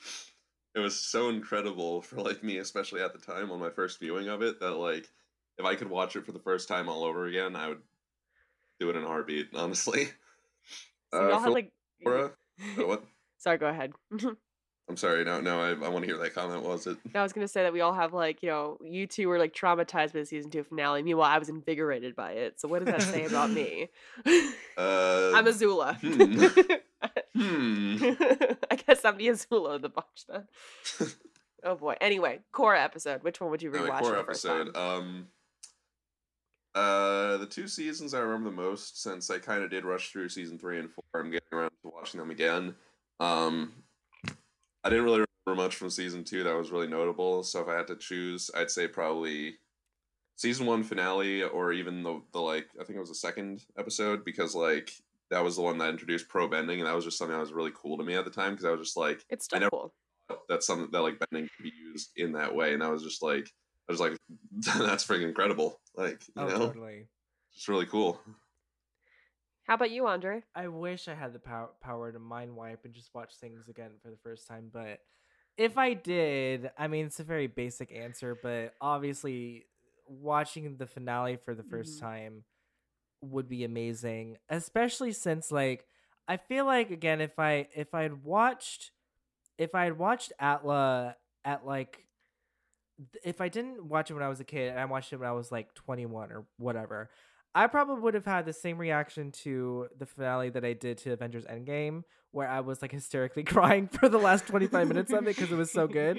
it was so incredible for like me, especially at the time on my first viewing of it, that like, if I could watch it for the first time all over again, I would do it in a heartbeat. Honestly. So Uh, y'all had like. Laura, uh, what? Sorry, go ahead. I'm sorry. No, no. I, I want to hear that comment. What was it? I was gonna say that we all have like you know you two were like traumatized by the season two finale. Meanwhile, I was invigorated by it. So what does that say about me? Uh, I'm Azula. hmm. I guess I'm the Azula of the bunch then. Oh boy. Anyway, Korra episode. Which one would you Anyway, rewatch the first episode. Um, uh, the two seasons I remember the most since I kind of did rush through season three and four. I'm getting around to watching them again. Um, I didn't really remember much from season two that was really notable. So if I had to choose, I'd say probably season one finale or even the the like. I think it was the second episode because like that was the one that introduced pro bending and that was just something that was really cool to me at the time because I was just like It's still cool. that's something that like bending can be used in that way and i was just like i was like that's freaking incredible like you oh, know totally. it's really cool How about you, Andre? I wish I had the power power to mind wipe and just watch things again for the first time, but if I did, I mean it's a very basic answer, but obviously watching the finale for the 1st Mhm. time would be amazing, especially since like I feel like again if I if I'd watched if I had watched Atla at like if I didn't watch it when I was a kid and I watched it when I was like 21 or whatever, I probably would have had the same reaction to the finale that I did to Avengers Endgame, where I was like hysterically crying for the last 25 minutes of it because it was so good.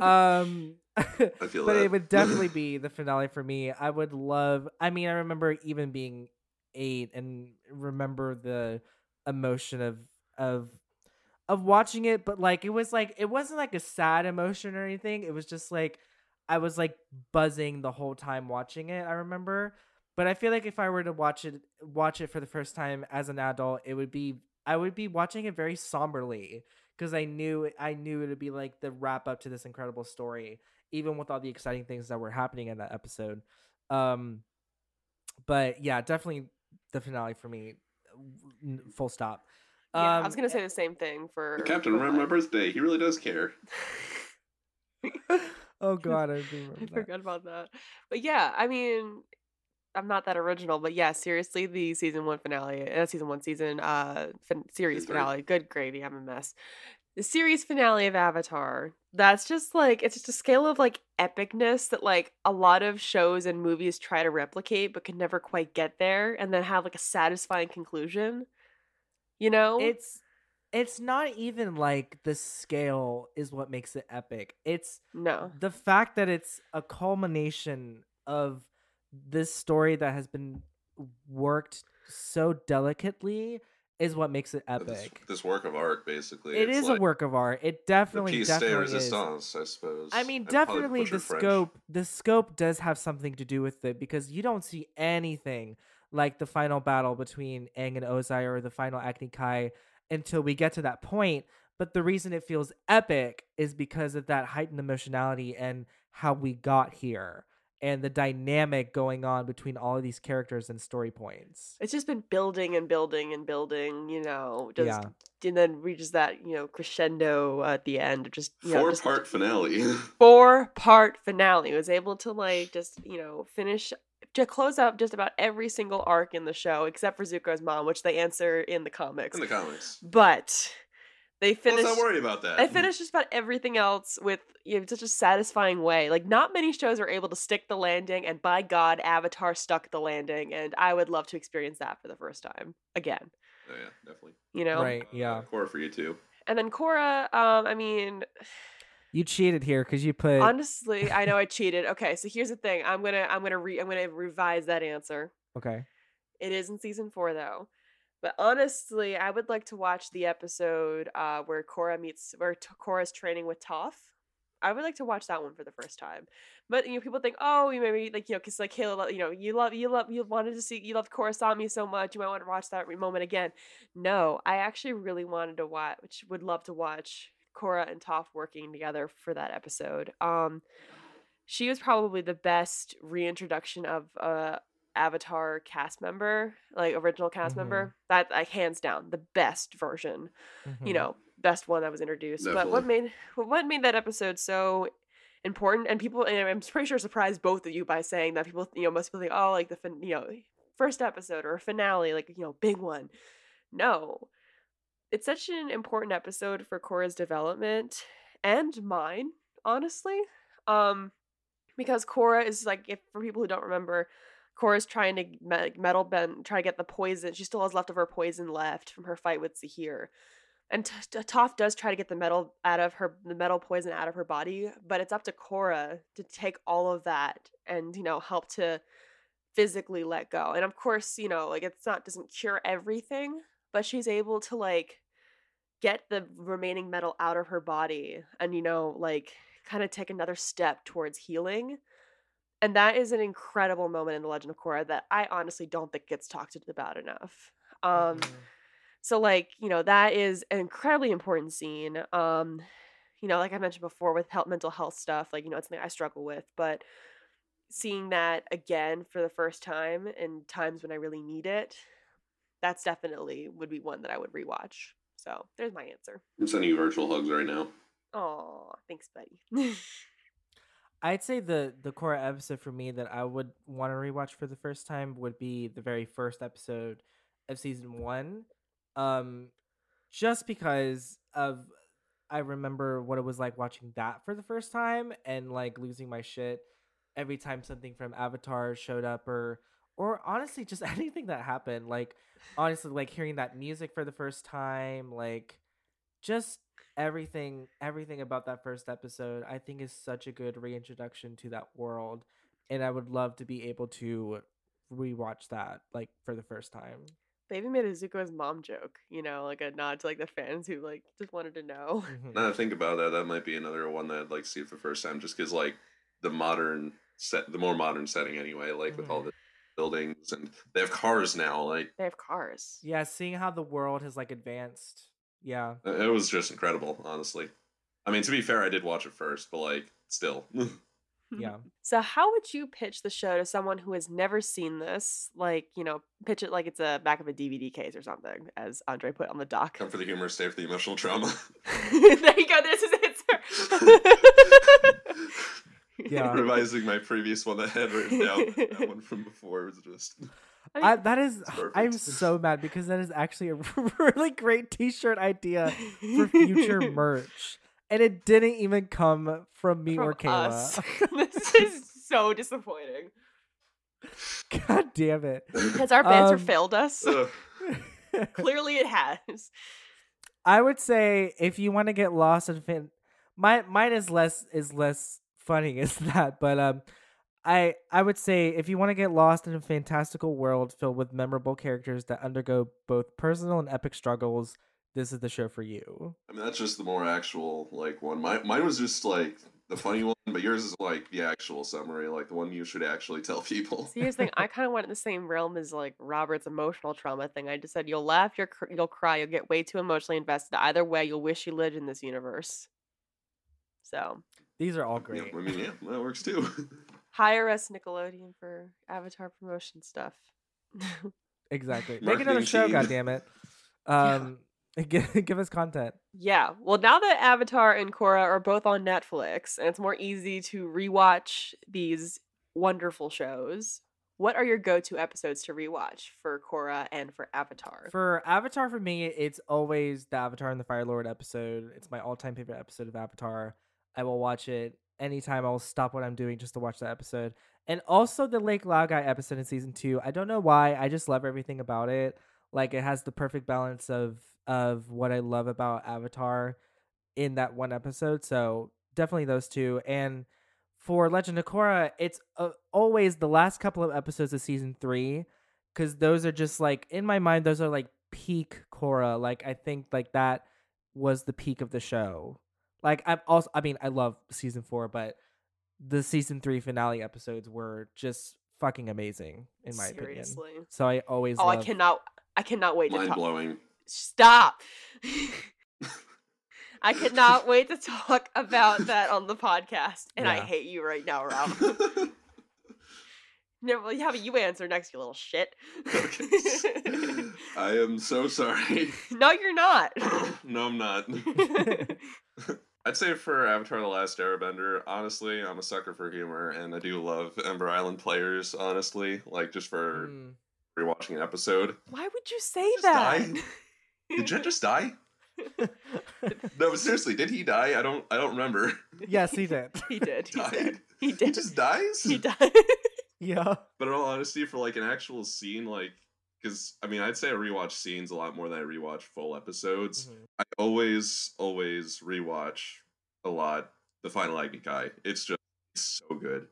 Um, i feel but that it would definitely be the finale for me. I would love. I mean, I remember even being eight and remember the emotion of of of watching it, but like it was like it wasn't like a sad emotion or anything. It was just like I was like buzzing the whole time watching it. I remember, but I feel like if I were to watch it watch it for the first time as an adult, it would be I would be watching it very somberly because I knew I knew it would be like the wrap up to this incredible story, even with all the exciting things that were happening in that episode. Um, but yeah, definitely the finale for me. Full stop. yeah, Um, I was gonna say the same thing for captain for remember my birthday he really does care oh god, I I forgot about that. But yeah, I mean, I'm not that original, but yeah, seriously, the season one finale, uh, season one season, uh, fin- series finale. Good gravy, I'm a mess. The series finale of Avatar. That's just like it's just a scale of like epicness that like a lot of shows and movies try to replicate, but can never quite get there, and then have like a satisfying conclusion. You know, It's it's not even like the scale is what makes it epic. It's no. the fact that it's a culmination of this story that has been worked so delicately is what makes it epic. this work of art basically It is like a work of art. It the definitely de definitely is. i suppose I mean, definitely the French. scope. The scope does have something to do with it because you don't see anything like the final battle between Aang and Ozai or the final Agni Kai until we get to that point. But the reason it feels epic is because of that heightened emotionality and how we got here and the dynamic going on between all of these characters and story points. It's just been building and building and building, you know, just Yeah. and then reaches that, you know, crescendo at the end just you know, four just part finale four part finale. It was able to like just, you know, finish to close out just about every single arc in the show except for Zuko's mom, which they answer in the comics. in the comics but they let's finished not worry about that I finished just about everything else with you know, such a satisfying way. Like, not many shows are able to stick the landing, and by God, Avatar stuck the landing, and I would love to experience that for the first time again. oh yeah definitely You know, Right, yeah. Korra for you too And then Korra, um, I mean, You cheated here because you put honestly, I know I cheated. Okay, so here's the thing. I'm gonna I'm gonna re I'm gonna revise that answer. okay. It is in season four though. But honestly, I would like to watch the episode uh, where Korra meets where T- Korra's training with Toph. I would like to watch that one for the first time. But you know, people think, oh, you maybe like you know, because like Kayla, you know, you love you love you wanted to see you love Korrasami so much, you might want to watch that moment again. No, I actually really wanted to watch, which would love to watch Korra and Toph working together for that episode. Um, she was probably the best reintroduction of uh Avatar cast member, like original cast Mhm. member. That like hands down the best version you Mhm. know best one that was introduced but what made what made that episode so important and people and i'm pretty sure surprised both of you by saying that people you know most people think oh like the fin- you know first episode or finale like you know big one no it's such an important episode for Korra's development and mine honestly um because Korra is like if for people who don't remember Korra's trying to metal bend try to get the poison she still has leftover poison left from her fight with Zahir and Toph does try to get the metal out of her, the metal poison out of her body, but it's up to Korra to take all of that and you know help to physically let go. And of course, you know, like it's not doesn't cure everything, but she's able to like get the remaining metal out of her body and you know like kind of take another step towards healing. And that is an incredible moment in the Legend of Korra that I honestly don't think gets talked about enough. Um Mhm. so like, you know, that is an incredibly important scene. Um, you know, like I mentioned before with health, mental health stuff, like, you know, it's something I struggle with, but seeing that again for the first time in times when I really need it, that's definitely would be one that I would rewatch. So there's my answer. I'm sending you virtual hugs right now. Oh, thanks, buddy. I'd say the the core episode for me that I would want to rewatch for the first time would be the very first episode of season one, um, just because of I remember what it was like watching that for the first time and like losing my shit every time something from Avatar showed up or or honestly just anything that happened like honestly like hearing that music for the first time like just everything everything about that first episode i think is such a good reintroduction to that world and i would love to be able to rewatch that like for the first time they even made a Zuko's mom joke, you know, like a nod to like the fans who like just wanted to know. Mhm. Now that I think about that, that might be another one that I'd like to see for the first time, just because like the modern set, the more modern setting anyway, like with all Mhm. the buildings and they have cars now. Like They have cars. yeah seeing how the world has like advanced yeah it was just incredible, honestly. I mean, to be fair, I did watch it first, but like still, yeah So, how would you pitch the show to someone who has never seen this? Like, you know, pitch it like it's a back of a DVD case or something, as Andre put on the doc. come for the humor, stay for the emotional trauma. there you go. There's his answer. Yeah. Revising my previous one that I had written down, that one from before was just. I I, mean, that is i'm so mad because that is actually a really great t-shirt idea for future merch and it didn't even come from me or from kayla us. this is so disappointing. god damn it Has our banter Um, failed us? Clearly, it has. I would say if you want to get lost in fan, mine mine is less is less funny as that, but um, I I would say if you want to get lost in a fantastical world filled with memorable characters that undergo both personal and epic struggles, this is the show for you. I mean, that's just the more actual like one. My, mine was just like the funny one, but yours is like the actual summary, like the one you should actually tell people. See, here's the thing. I kind of went in the same realm as like Robert's emotional trauma thing. I just said you'll laugh, you'll, cr- you'll cry, you'll get way too emotionally invested. Either way, you'll wish you lived in this universe. So these are all Yeah, great. I mean, yeah, that works too. hire us Nickelodeon for Avatar promotion stuff. Exactly. Make another show, team. God damn it. Um, give, give us content. yeah. Well, now that Avatar and Korra are both on Netflix, and it's more easy to rewatch these wonderful shows. What are your go-to episodes to rewatch for Korra and for Avatar? For Avatar, for me, it's always the Avatar and the Fire Lord episode. It's my all-time favorite episode of Avatar. I will watch it anytime. I will stop what I'm doing just to watch that episode. And also the Lake Laogai episode in season two. I don't know why. I just love everything about it. Like it has the perfect balance of of what I love about Avatar in that one episode. So definitely those two. And for Legend of Korra, it's uh, always the last couple of episodes of season three, because those are just like in my mind, those are like peak Korra. Like I think like that was the peak of the show. Like I'm also, I mean, I love season four, but the season three finale episodes were just fucking amazing in my Seriously. opinion. So I always Oh, I cannot. I cannot wait to talk. blowing. Stop. I cannot wait to talk about that on the podcast, and I hate you right now, Ralph. no, well, yeah, but you answer next, you little shit. Okay. I am so sorry. no, you're not. no, I'm not. I'd say for Avatar: The Last Airbender, honestly, I'm a sucker for humor, and I do love Ember Island players. Honestly, like just for Mm. rewatching an episode. Why would you say Just that? die. Did Jet just die? No, but seriously, did he die? I don't. I don't remember. yes, he did. he did. He Died? did. He He just dies. He died. Yeah. But in all honesty, for like an actual scene, like, because I mean, I'd say I rewatch scenes a lot more than I rewatch full episodes. Mhm. I always, always rewatch a lot the final Agni Kai. It's just it's so good.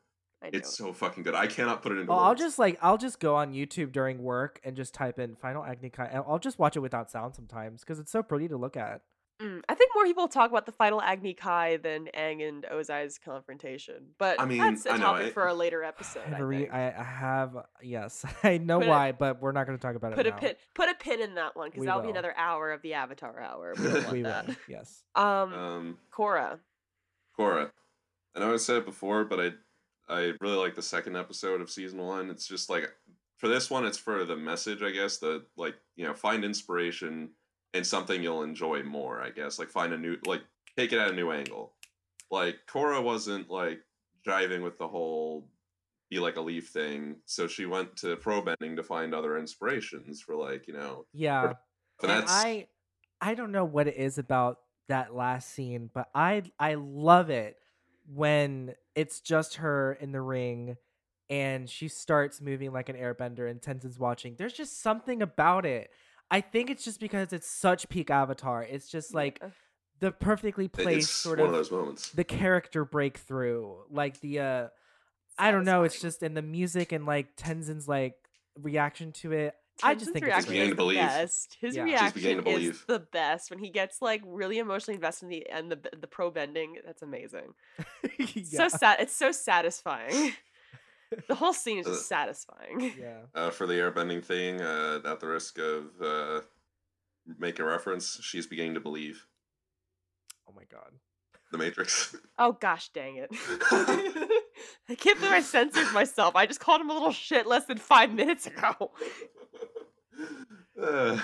It's so fucking good. I cannot put it into Oh, I'll just like I'll just go on YouTube during work and just type in Final Agni Kai. and I'll just watch it without sound sometimes because it's so pretty to look at. Mm, I think more people talk about the final Agni Kai than Aang and Ozai's confrontation, but I mean, that's a I know, topic I- for a later episode. I, I have a re- I, I have yes, I know Put it- why, but we're not going to talk about put it a now. pin, put a pin in that one because that'll be another hour of the Avatar hour. We don't want we that. will. Yes. Um, um, Korra. Korra. I know I said it before, but I I really like the second episode of season one. It's just like for this one, it's for the message, I guess. The like you know find inspiration in something you'll enjoy more. I guess like find a new like take it at a new angle. Like Korra wasn't like driving with the whole be like a leaf thing, so she went to pro bending to find other inspirations for like you know. Yeah. And and that's I I don't know what it is about that last scene, but I I love it when it's just her in the ring and she starts moving like an airbender and Tenzin's watching. There's just something about it. I think it's just because it's such peak avatar. It's just like the perfectly placed it's sort one of of those moments. the character breakthrough. Like the uh I don't know, it's just in the music and like Tenzin's like reaction to it. I just think it's reaction beginning is to the believe. best. His Yeah. Reaction is the best when he gets like really emotionally invested in the end, the the pro bending. That's amazing. Yeah. So sad. It's so satisfying. the whole scene is Uh, just satisfying. yeah. uh, for the airbending thing, uh, at the risk of uh, making a reference, she's beginning to believe Oh my god. the Matrix. Oh gosh, dang it! I can't believe I censored myself. I just called him a little shit less than five minutes ago. Uh,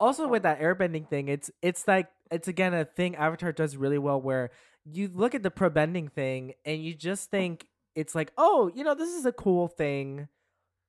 Also with that airbending thing, it's it's like it's again a thing Avatar does really well where you look at the pro bending thing and you just think it's like, oh, you know, this is a cool thing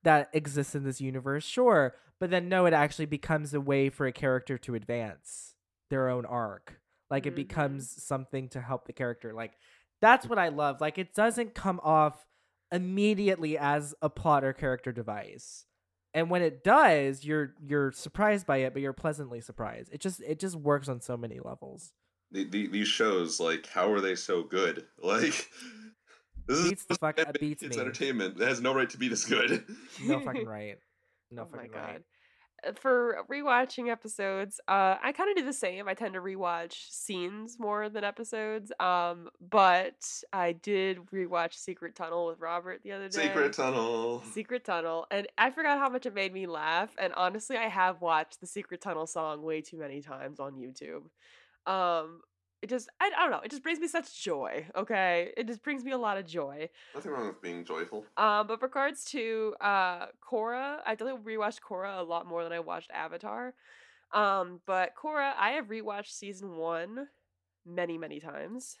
that exists in this universe, sure. But then no, it actually becomes a way for a character to advance their own arc. Like it Mhm. becomes something to help the character. Like that's what I love. Like it doesn't come off immediately as a plot or character device. And when it does, you're you're surprised by it, but you're pleasantly surprised. It just it just works on so many levels. the, the, these shows, like, how are they so good? Like, this is Beats the fuck- this is uh, beats kids me. entertainment. It has no right to be this good. No fucking right. No oh my fucking god. right. Uh, For rewatching episodes, uh, I kind of do the same. I tend to rewatch scenes more than episodes. Um, but I did rewatch Secret Tunnel with Robert the other day. Secret Tunnel. Secret Tunnel, and I forgot how much it made me laugh. And honestly, I have watched the Secret Tunnel song way too many times on YouTube. Um, it just, I, I don't know, it just brings me such joy. Okay, it just brings me a lot of joy. Nothing wrong with being joyful. Um, but regards to uh Korra, I definitely rewatched Korra a lot more than I watched Avatar. Um, but Korra, I have rewatched season one many, many times.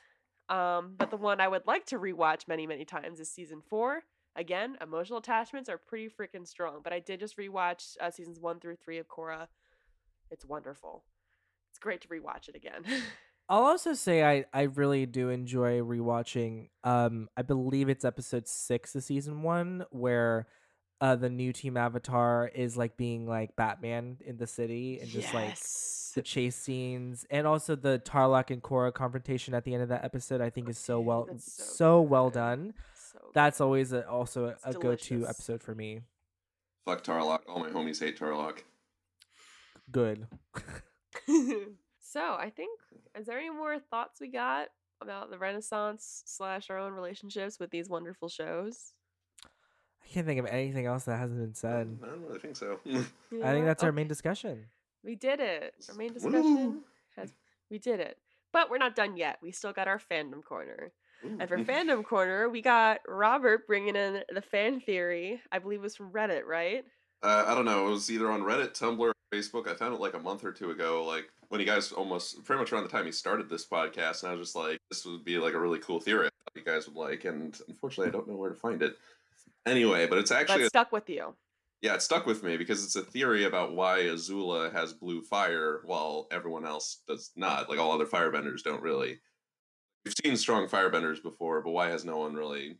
Um, but the one I would like to rewatch many, many times is season four. Again, emotional attachments are pretty freaking strong. But I did just rewatch uh, seasons one through three of Korra. It's wonderful. It's great to rewatch it again. I'll also say I, I really do enjoy rewatching um I believe it's episode six of season one where uh, the new team Avatar is like being like Batman in the city and just like the chase scenes and also the Tarlok and Korra confrontation at the end of that episode. I think is so well so, so well done. So That's always a, also a, It's a go to episode for me. Fuck Tarlok. All my homies hate Tarlok. Good. good. so I think is there any more thoughts we got about the Renaissance slash our own relationships with these wonderful shows? I can't think of anything else that hasn't been said. I don't really think so. I think Yeah, that's our main discussion. We did it. Our main discussion has we did it. But we're not done yet. We still got our fandom corner. And for fandom corner, we got Robert bringing in the fan theory. I believe it was from Reddit, right? Uh, I don't know. It was either on Reddit, Tumblr, or Facebook. I found it like a month or two ago, like when you guys almost pretty much around the time you started this podcast, and I was just like, this would be like a really cool theory I you guys would like, and unfortunately, I don't know where to find it. Anyway, but it's actually But stuck with you. yeah, it stuck with me because it's a theory about why Azula has blue fire while everyone else does not. Like all other firebenders don't really. We've seen strong firebenders before, but why has no one really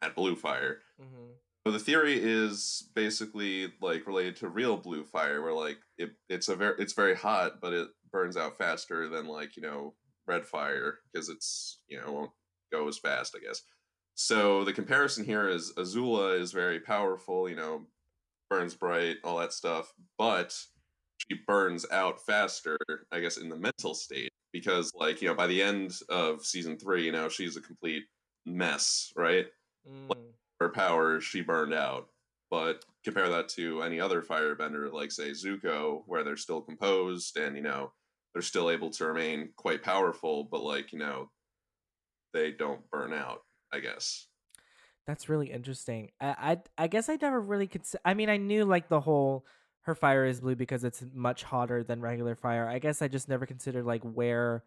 had blue fire? Mm-hmm. So the theory is basically like related to real blue fire, where like it, it's a very it's very hot, but it burns out faster than like you know red fire because it's you know won't go as fast, I guess. So the comparison here is Azula is very powerful, you know, burns bright, all that stuff, but she burns out faster, I guess, in the mental state because like you know by the end of season three, you know she's a complete mess, right? Mm. Her powers, she burned out. But compare that to any other firebender, like say Zuko, where they're still composed and you know they're still able to remain quite powerful, but like you know they don't burn out. I guess. That's really interesting. I, I I guess I never really could. I mean, I knew like the whole her fire is blue because it's much hotter than regular fire. I guess I just never considered like where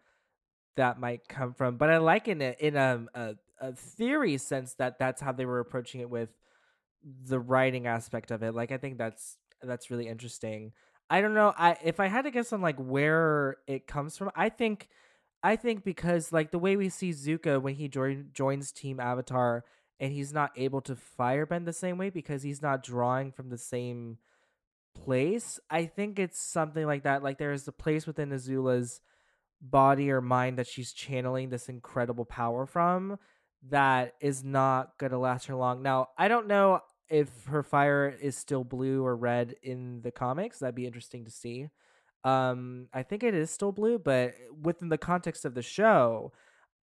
that might come from. But I like in um, a in a, a a theory sense that that's how they were approaching it with the writing aspect of it. Like I think that's that's really interesting. I don't know. I if I had to guess on like where it comes from, I think I think because like the way we see Zuko when he join, joins Team Avatar and he's not able to firebend the same way because he's not drawing from the same place. I think it's something like that. Like there's a place within Azula's body or mind that she's channeling this incredible power from that is not gonna last her long. Now, I don't know if her fire is still blue or red in the comics. That'd be interesting to see. Um, I think it is still blue, but within the context of the show,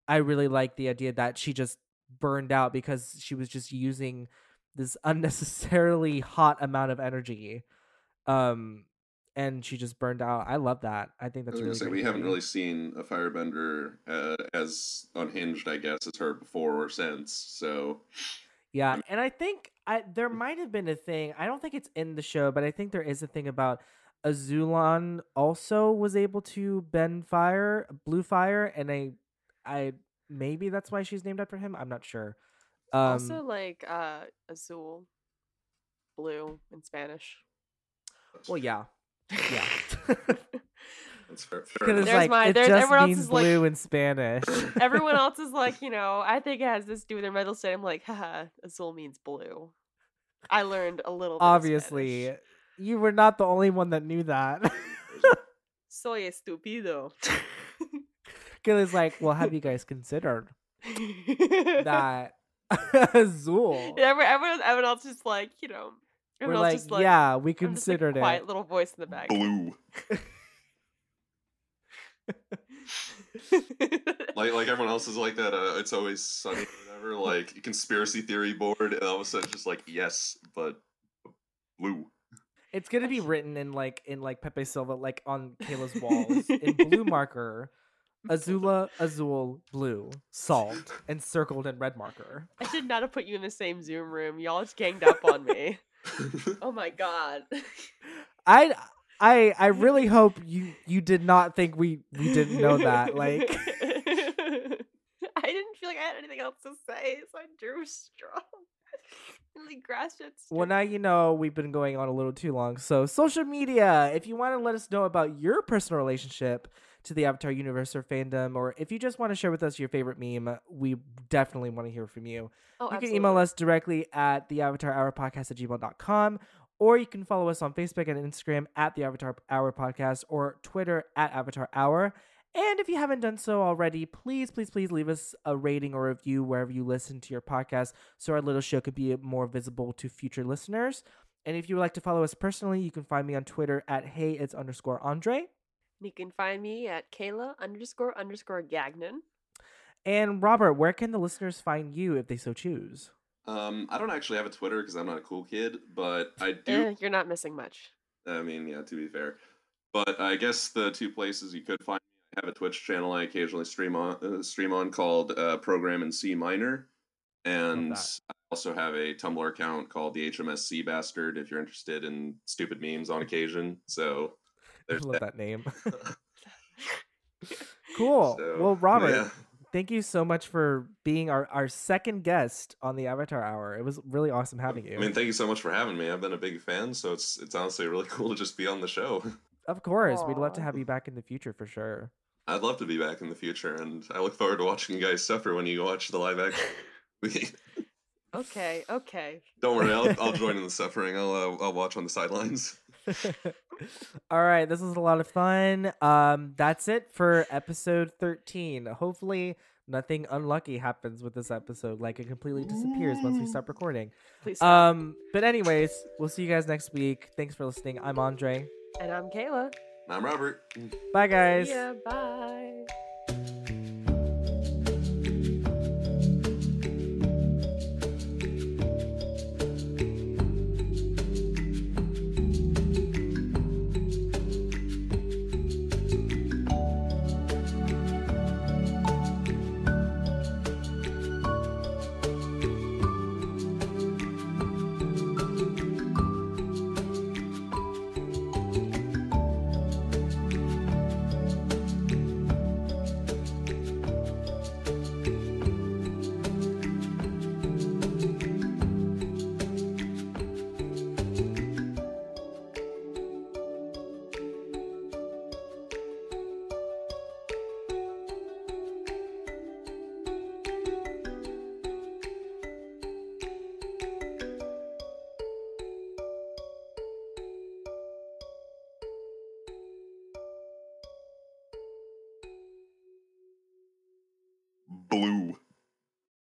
I really like the idea that she just burned out because she was just using this unnecessarily hot amount of energy. Um, and she just burned out. I love that. I think that's was gonna really say great we haven't really seen a firebender uh, as unhinged, I guess, as her before or since. So Yeah, and I think I there might have been a thing. I don't think it's in the show, but I think there is a thing about Azulon also was able to bend fire, blue fire, and I, I maybe that's why she's named after him. I'm not sure. Um, also like uh azul blue in Spanish. well, yeah, yeah. that's fair. fair Because enough. it's There's like my- it there's- just everyone else means is like- blue in Spanish. Everyone else is like, you know, I think it has this to do with their mental state. I'm like, haha, azul means blue. I learned a little Obviously, Spanish. you were not the only one that knew that. Soy estúpido. Because like, well, have you guys considered that Azul? Every, everyone, everyone else is like, you know, We're like, just like, yeah, we I'm just, like, considered quiet it. Quiet little voice in the back. blue. Like like everyone else is like that. Uh, it's always sunny, or whatever. Like conspiracy theory board, and all of a sudden, it's just like yes, but blue. It's gonna be written in like in like Pepe Silvia, like on Kayla's walls in blue marker. Azula, Azul, blue, solved, and circled in red marker. I should not have put you in the same Zoom room. Y'all just ganged up on me. Oh my god. I, I, I really hope you you did not think we we didn't know that. Like, I didn't feel like I had anything else to say, so I drew straw. really grasped it. well, now you know we've been going on a little too long. So, social media. If you want to let us know about your personal relationship to the Avatar universe or fandom, or if you just want to share with us your favorite meme, we definitely want to hear from you. Oh, you can email us directly at the Avatar Hour Podcast at gmail.com, or you can follow us on Facebook and Instagram at the Avatar Hour Podcast or Twitter at Avatar Hour. And if you haven't done so already, please, please, please leave us a rating or review wherever you listen to your podcast so our little show could be more visible to future listeners. And if you would like to follow us personally, you can find me on Twitter at hey it's underscore Andre. You can find me at Kayla underscore underscore Gagnon. And Robert, where can the listeners find you if they so choose? Um, I don't actually have a Twitter because I'm not a cool kid, but I do. Eh, you're not missing much. I mean, yeah, to be fair. But I guess the two places you could find me, I have a Twitch channel I occasionally stream on, uh, stream on called uh, Program in C Minor, and. I also have a Tumblr account called the HMSC Bastard. If you're interested in stupid memes on occasion, so I love that. that name. cool. So, well, Robert, yeah. thank you so much for being our, our second guest on the Avatar Hour. It was really awesome having you. I mean, thank you so much for having me. I've been a big fan, so it's it's honestly really cool to just be on the show. of course, we'd love to have you back in the future for sure. I'd love to be back in the future, and I look forward to watching you guys suffer when you watch the live action. Okay, okay. Don't worry, I'll, I'll join in the suffering. I'll uh, I'll watch on the sidelines. All right, this was a lot of fun. Um, that's it for episode 13. Hopefully, nothing unlucky happens with this episode, like it completely disappears once we stop recording. Please stop. Um, but anyways, we'll see you guys next week. Thanks for listening. I'm Andre. and I'm Kayla. I'm Robert. Bye, guys. Yeah, bye.